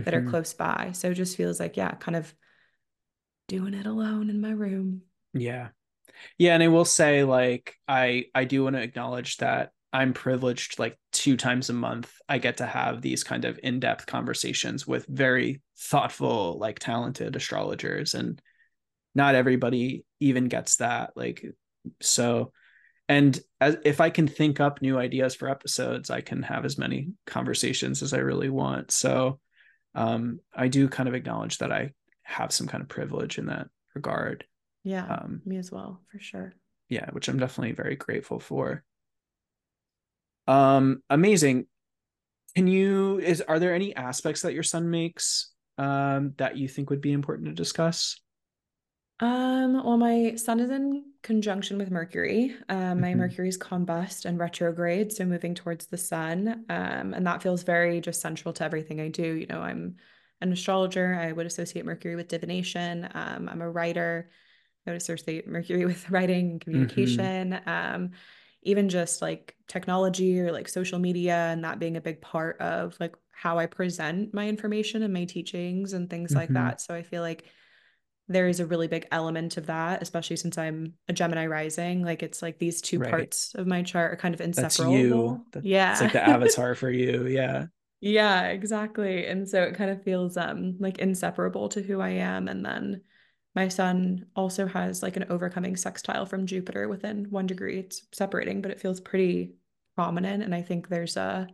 that are Mhm. close by. So it just feels like, yeah, kind of doing it alone in my room. Yeah. Yeah, and I will say like I I do want to acknowledge that I'm privileged like two times a month I get to have these kind of in-depth conversations with very thoughtful like talented astrologers and not everybody even gets that like so and as if I can think up new ideas for episodes I can have as many conversations as I really want. So um I do kind of acknowledge that I have some kind of privilege in that regard. Yeah, Um me as well, for sure. yeah, which I'm definitely very grateful for. Um, amazing. Can you is are there any aspects that your sun makes um that you think would be important to discuss? Um, well, my sun is in conjunction with Mercury. Um, my Mhm. Mercury's combust and retrograde, so moving towards the sun. Um, and that feels very just central to everything I do. You know, I'm an astrologer. I would associate Mercury with divination. Um, I'm a writer. I would associate Mercury with writing and communication. Um, even just like technology or like social media and that being a big part of like how I present my information and my teachings and things like Mhm. that. So I feel like there is a really big element of that, especially since I'm a Gemini rising. Like it's like these two Right. parts of my chart are kind of inseparable. That's you. That- yeah. It's like the avatar for you. Yeah. Yeah, exactly. And so it kind of feels um like inseparable to who I am. And then my sun also has like an overcoming sextile from Jupiter within one degree. It's separating, but it feels pretty prominent. And I think there's a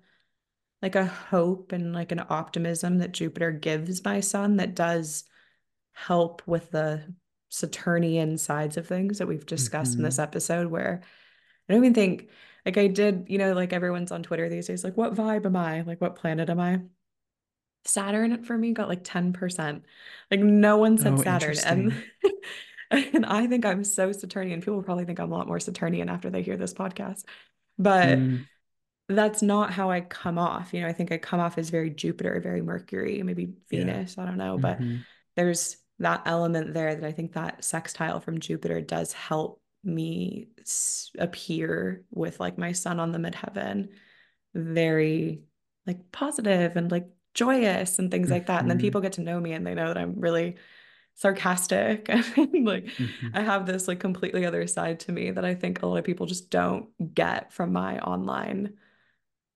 like a hope and like an optimism that Jupiter gives my sun that does help with the Saturnian sides of things that we've discussed in this Mhm. episode where I don't even think like I did, you know, like everyone's on Twitter these days, like what vibe am I? Like what planet am I? Saturn for me got like 10%. Like no one said Oh, Saturn. And and I think I'm so Saturnian. People probably think I'm a lot more Saturnian after they hear this podcast. But Mm, that's not how I come off. You know, I think I come off as very Jupiter, very Mercury, maybe Yeah. Venus, I don't know, but mhm. there's that element there that I think that sextile from Jupiter does help me appear with like my sun on the midheaven very like positive and like joyous and things like that. And then Mhm. people get to know me and they know that I'm really sarcastic and like Mhm. I have this like completely other side to me that I think a lot of people just don't get from my online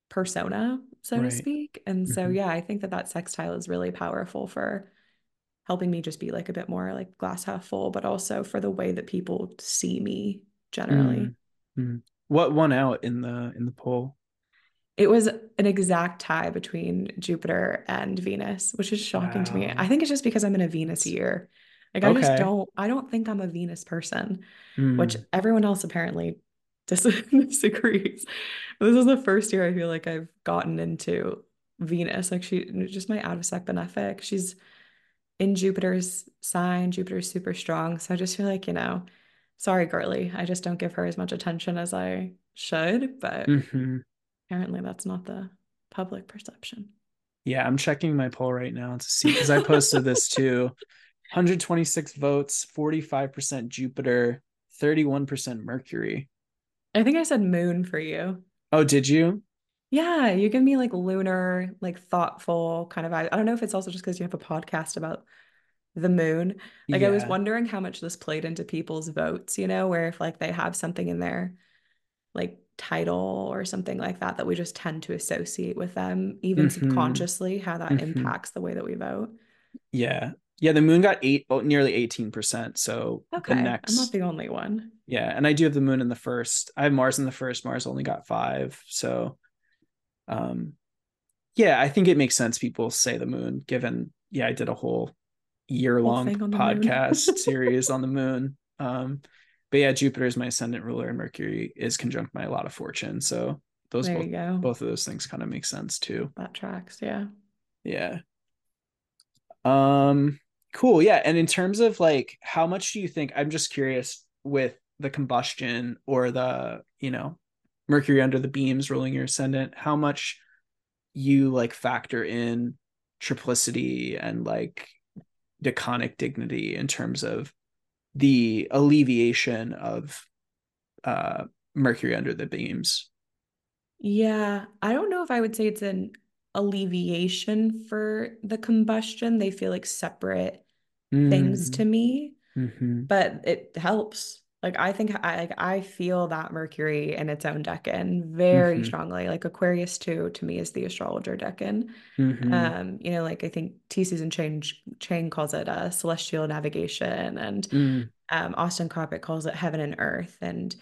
persona, so to speak. And so Mhm. yeah, I think that that sextile is really powerful for helping me just be like a bit more like glass half full, but also for the way that people see me generally. Mm. Mm. What won out in the in the poll? It was an exact tie between Jupiter and Venus, which is shocking to me. I think it's just because I'm in a Venus year. Like I just don't I don't think I'm a Venus person, which Mm. everyone else apparently dis- disagrees. This is the first year I feel like I've gotten into Venus. Like she just my out of sect benefic. She's in Jupiter's sign. Jupiter's super strong. So I just feel like, you know, sorry, girly. I just don't give her as much attention as I should, but Mhm. Apparently that's not the public perception. Yeah, I'm checking my poll right now to see because I posted this too. 126 votes, 45% Jupiter, 31% Mercury. I think I said moon for you. Oh, did you? Yeah, you give me like lunar, like thoughtful kind of vibe. I don't know if it's also just because you have a podcast about the moon. Like I was wondering how much this played into people's votes, you know, where if like they have something in their like title or something like that that we just tend to associate with them, even Mhm. subconsciously, how that Mhm. impacts the way that we vote. Yeah. Yeah, the moon got eight, oh, nearly 18%. So Okay, the I'm not the only one. yeah, and I do have the moon in the first. I have Mars in the first. Mars only got five. So, um, yeah, I think it makes sense. People say the moon, given, yeah, I did a whole year long thing on the moon. podcast series on the moon. Um, but yeah, Jupiter is my ascendant ruler, and Mercury is conjunct my lot of fortune. So those There both, both of those things kind of make sense too. That tracks, yeah. Yeah. Um cool. Yeah, and in terms of like how much do you think I'm just curious with the combustion or the, you know, Mercury under the beams ruling your ascendant, how much you like factor in triplicity and like decanic dignity in terms of the alleviation of uh Mercury under the beams. Yeah, I don't know if I would say it's an alleviation for the combustion. They feel like separate things to me, Mm-hmm. but it helps. Like I think I like I feel that Mercury in its own decan very Mhm. strongly. Like Aquarius too, to me is the astrologer decan. Mm-hmm. Um, you know, like I think T Susan Change Chang calls it a celestial navigation, and Mm, um, Austin Coppock calls it heaven and earth. And,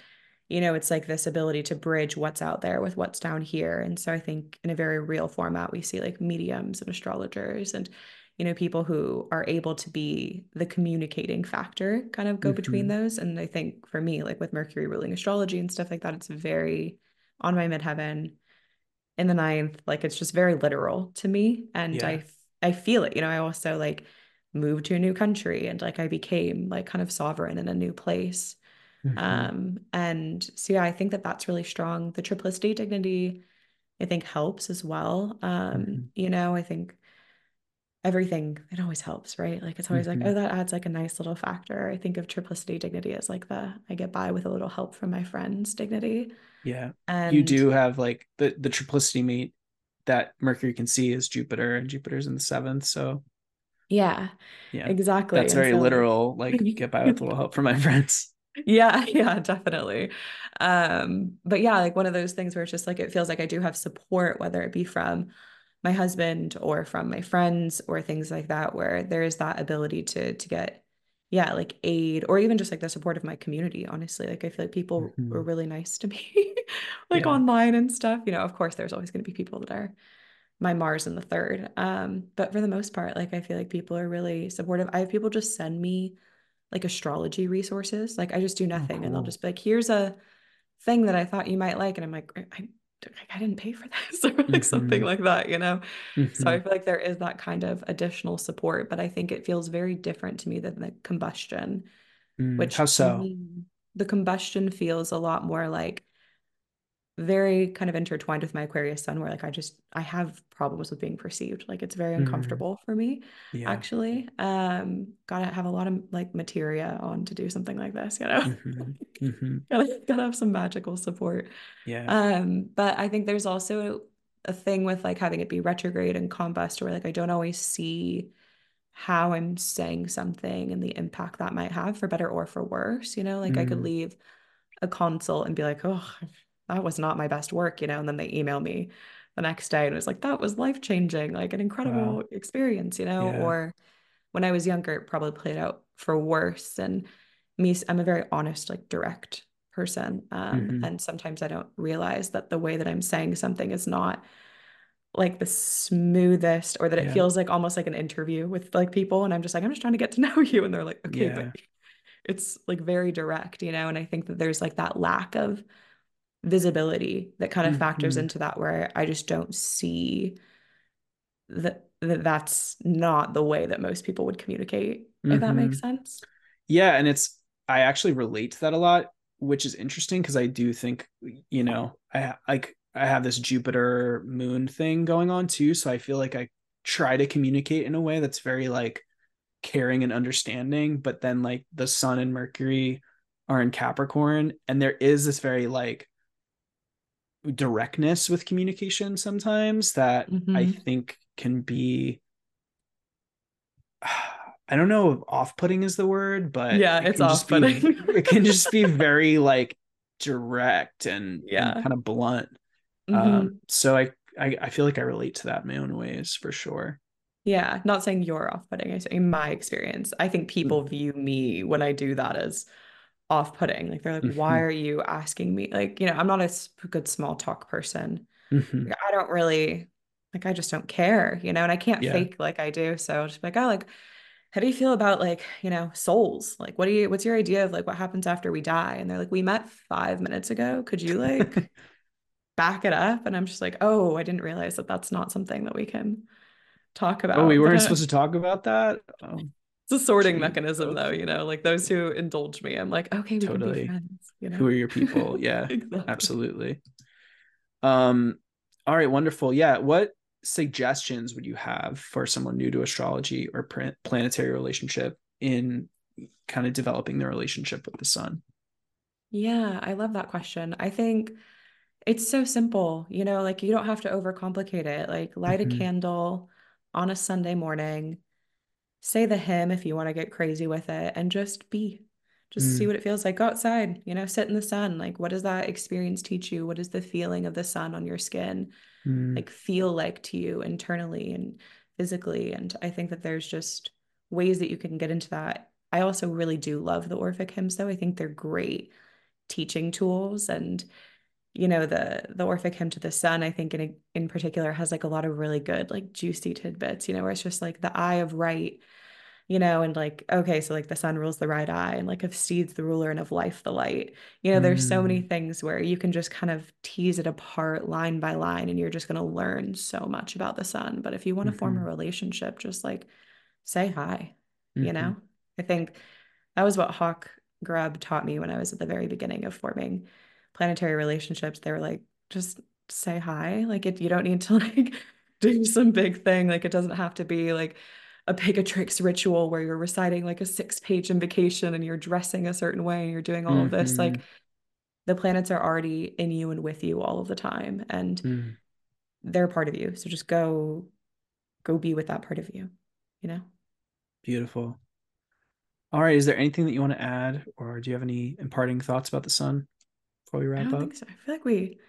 you know, it's like this ability to bridge what's out there with what's down here. And so I think in a very real format, we see like mediums and astrologers and, you know, people who are able to be the communicating factor kind of go between Mhm. those. And I think for me, like with Mercury ruling astrology and stuff like that, it's very on my midheaven in the ninth. Like it's just very literal to me. And Yeah. I I feel it. You know, I also like moved to a new country and like I became like kind of sovereign in a new place. Mhm. Um, and so yeah, I think that that's really strong. The triplicity dignity, I think helps as well. Um, Mhm. you know, I think everything it always helps, right? Like it's always like, Mhm. oh, that adds like a nice little factor. I think of triplicity dignity as like the I get by with a little help from my friends dignity. Yeah. And you do have like the the triplicity meet that Mercury can see is Jupiter, and Jupiter's in the seventh. So yeah, yeah, exactly. that's And very so, literal. Like get by with a little help from my friends. Yeah, yeah, definitely. Um, but yeah, like one of those things where it's just like it feels like I do have support, whether it be from my husband or from my friends or things like that, where there is that ability to to get, yeah, like aid or even just like the support of my community, honestly. Like I feel like people Mhm. were really nice to me, like Yeah. online and stuff. You know, of course, there's always going to be people that are my Mars in the third. Um, but for the most part, like I feel like people are really supportive. I have people just send me like astrology resources. Like I just do nothing and they'll just be like, here's a thing that I thought you might like. And I'm like, I, I, I didn't pay for this or like something Mhm. like that, you know? So I Mhm. feel like there is that kind of additional support, but I think it feels very different to me than the combustion, Mm, which How so? me, the combustion feels a lot more like very kind of intertwined with my Aquarius sun, where like I just I have problems with being perceived. Like it's very Mm. uncomfortable for me, Yeah. actually. Um, gotta have a lot of like materia on to do something like this, you know. Mhm. Mhm. gotta gotta have some magical support. Yeah. Um, but I think there's also a thing with like having it be retrograde and combust where like I don't always see how I'm saying something and the impact that might have for better or for worse. You know, like I could Mm. leave a consult and be like, oh, that was not my best work, you know, and then they email me the next day and it was like, that was life changing, like an incredible Wow. experience, you know, Yeah. or when I was younger, it probably played out for worse. And me, I'm a very honest, like direct person. Um, Mhm. and sometimes I don't realize that the way that I'm saying something is not like the smoothest or that it Yeah. feels like almost like an interview with like people. And I'm just like, I'm just trying to get to know you. And they're like, okay, Yeah. but it's like very direct, you know? And I think that there's like that lack of visibility that kind of factors Mhm. into that where I just don't see that, that that's not the way that most people would communicate, if that makes Mhm. sense. Yeah, and it's I actually relate to that a lot, which is interesting because I do think you know I like I have this Jupiter moon thing going on too, so I feel like I try to communicate in a way that's very like caring and understanding, but then like the Sun and Mercury are in Capricorn, and there is this very like directness with communication sometimes that I Mhm. think can be I don't know if off-putting is the word, but Yeah, it it's can just be it can just be very like direct and Yeah. and kind of blunt. Mhm. Um, so I, I I feel like I relate to that in my own ways for sure. Yeah, not saying you're off-putting. I say in my experience, I think people view me when I do that as off-putting. Like they're like, "Why Mhm. are you asking me?" Like, you know, I'm not a good small talk person. Mhm. Like, I don't really like I just don't care, you know, and I can't Yeah. fake like I do. So I'll just be like, "Oh, like how do you feel about like, you know, souls? Like what do you what's your idea of like what happens after we die?" And they're like, "We met 5 minutes ago. Could you like back it up?" And I'm just like, "Oh, I didn't realize that that's not something that we can talk about. oh, we weren't supposed to talk about that. Oh, it's a sorting mechanism though, you know, like those who indulge me, I'm like, "Okay, we can be Totally. friends," you know? Who are your people? Yeah, Exactly. absolutely. Um, all right, wonderful. Yeah, what suggestions would you have for someone new to astrology or planetary relationship in kind of developing their relationship with the sun? Yeah, I love that question. I think it's so simple, you know, like you don't have to overcomplicate it. Like light a Mhm. candle on a Sunday morning, say the hymn if you want to get crazy with it, and just be. Just see Mm, what it feels like. Go outside, you know, sit in the sun. Like, what does that experience teach you? What is the feeling of the sun on your skin mm, like feel like to you internally and physically? And I think that there's just ways that you can get into that. I also really do love the Orphic hymns, though. I think they're great teaching tools and you know the the Orphic hymn to the sun I think in in particular has like a lot of really good like juicy tidbits you know where it's just like the eye of right you know and like okay so like the sun rules the right eye and like of seeds the ruler and of life the light. You know there's so many mm, things where you can just kind of tease it apart line by line and you're just going to learn so much about the sun. But if you want to form a mhm, relationship just like say hi you mhm. know I think that was what Hawk Grubb taught me when I was at the very beginning of forming planetary relationships. They were like, just say hi. Like you don't need to like do some big thing. Like it doesn't have to be like a Picatrix ritual where you're reciting like a six page invocation and you're dressing a certain way and you're doing all of this. Like Mhm, the planets are already in you and with you all of the time and mm. they're part of you. So just go go be with that part of you, you know? Beautiful. All right, is there anything that you want to add, or do you have any imparting thoughts about the sun before we I wrap don't up? think so. I feel like we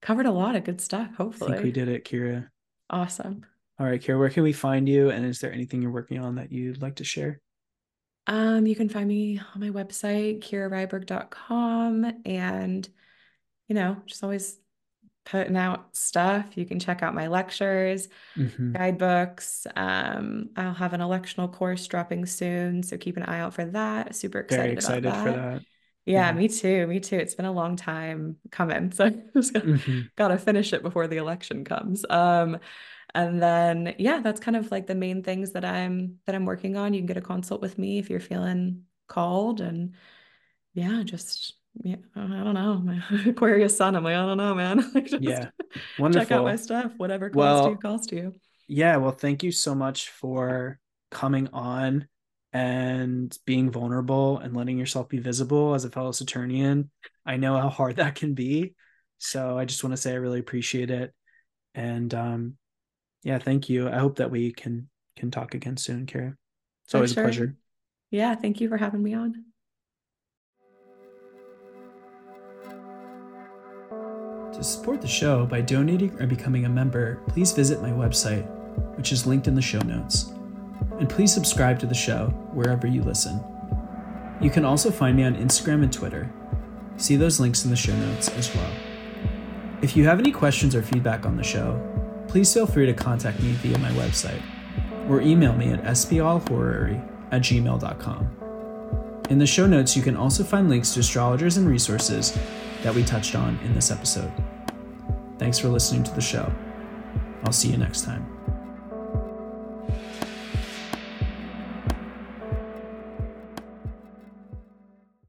covered a lot of good stuff, hopefully. I think we did it, Kira. Awesome. All right, Kira, where can we find you? And is there anything you're working on that you'd like to share? Um, you can find me on my website, kiraryberg.com, and you know, just always putting out stuff. You can check out my lectures, hmm guidebooks. Um, I'll have an electional course dropping soon, so keep an eye out for that. Super Very excited about excited for that. Yeah, me too. Me too. It's been a long time coming, so I just gotta, hmm gotta finish it before the election comes. Um, and then yeah, that's kind of like the main things that I'm that I'm working on. You can get a consult with me if you're feeling called, and yeah, just yeah, I don't know. My Aquarius sun. I'm like, I don't know, man. like, just Yeah. Wonderful. check out my stuff. Whatever costs Well- you, costs you. Yeah, well, thank you so much for coming on and being vulnerable and letting yourself be visible as a fellow Saturnian. I know how hard that can be. So I just want to say I really appreciate it. And um yeah, thank you. I hope that we can can talk again soon, Kara. It's always sure. a pleasure. Yeah, thank you for having me on. To support the show by donating or becoming a member, please visit my website, which is linked in the show notes. And please subscribe to the show wherever you listen. You can also find me on Instagram and Twitter. See those links in the show notes as well. If you have any questions or feedback on the show, please feel free to contact me via my website or email me at sblhorary at gmail.com. In the show notes, you can also find links to astrologers and resources that we touched on in this episode. Thanks for listening to the show. I'll see you next time.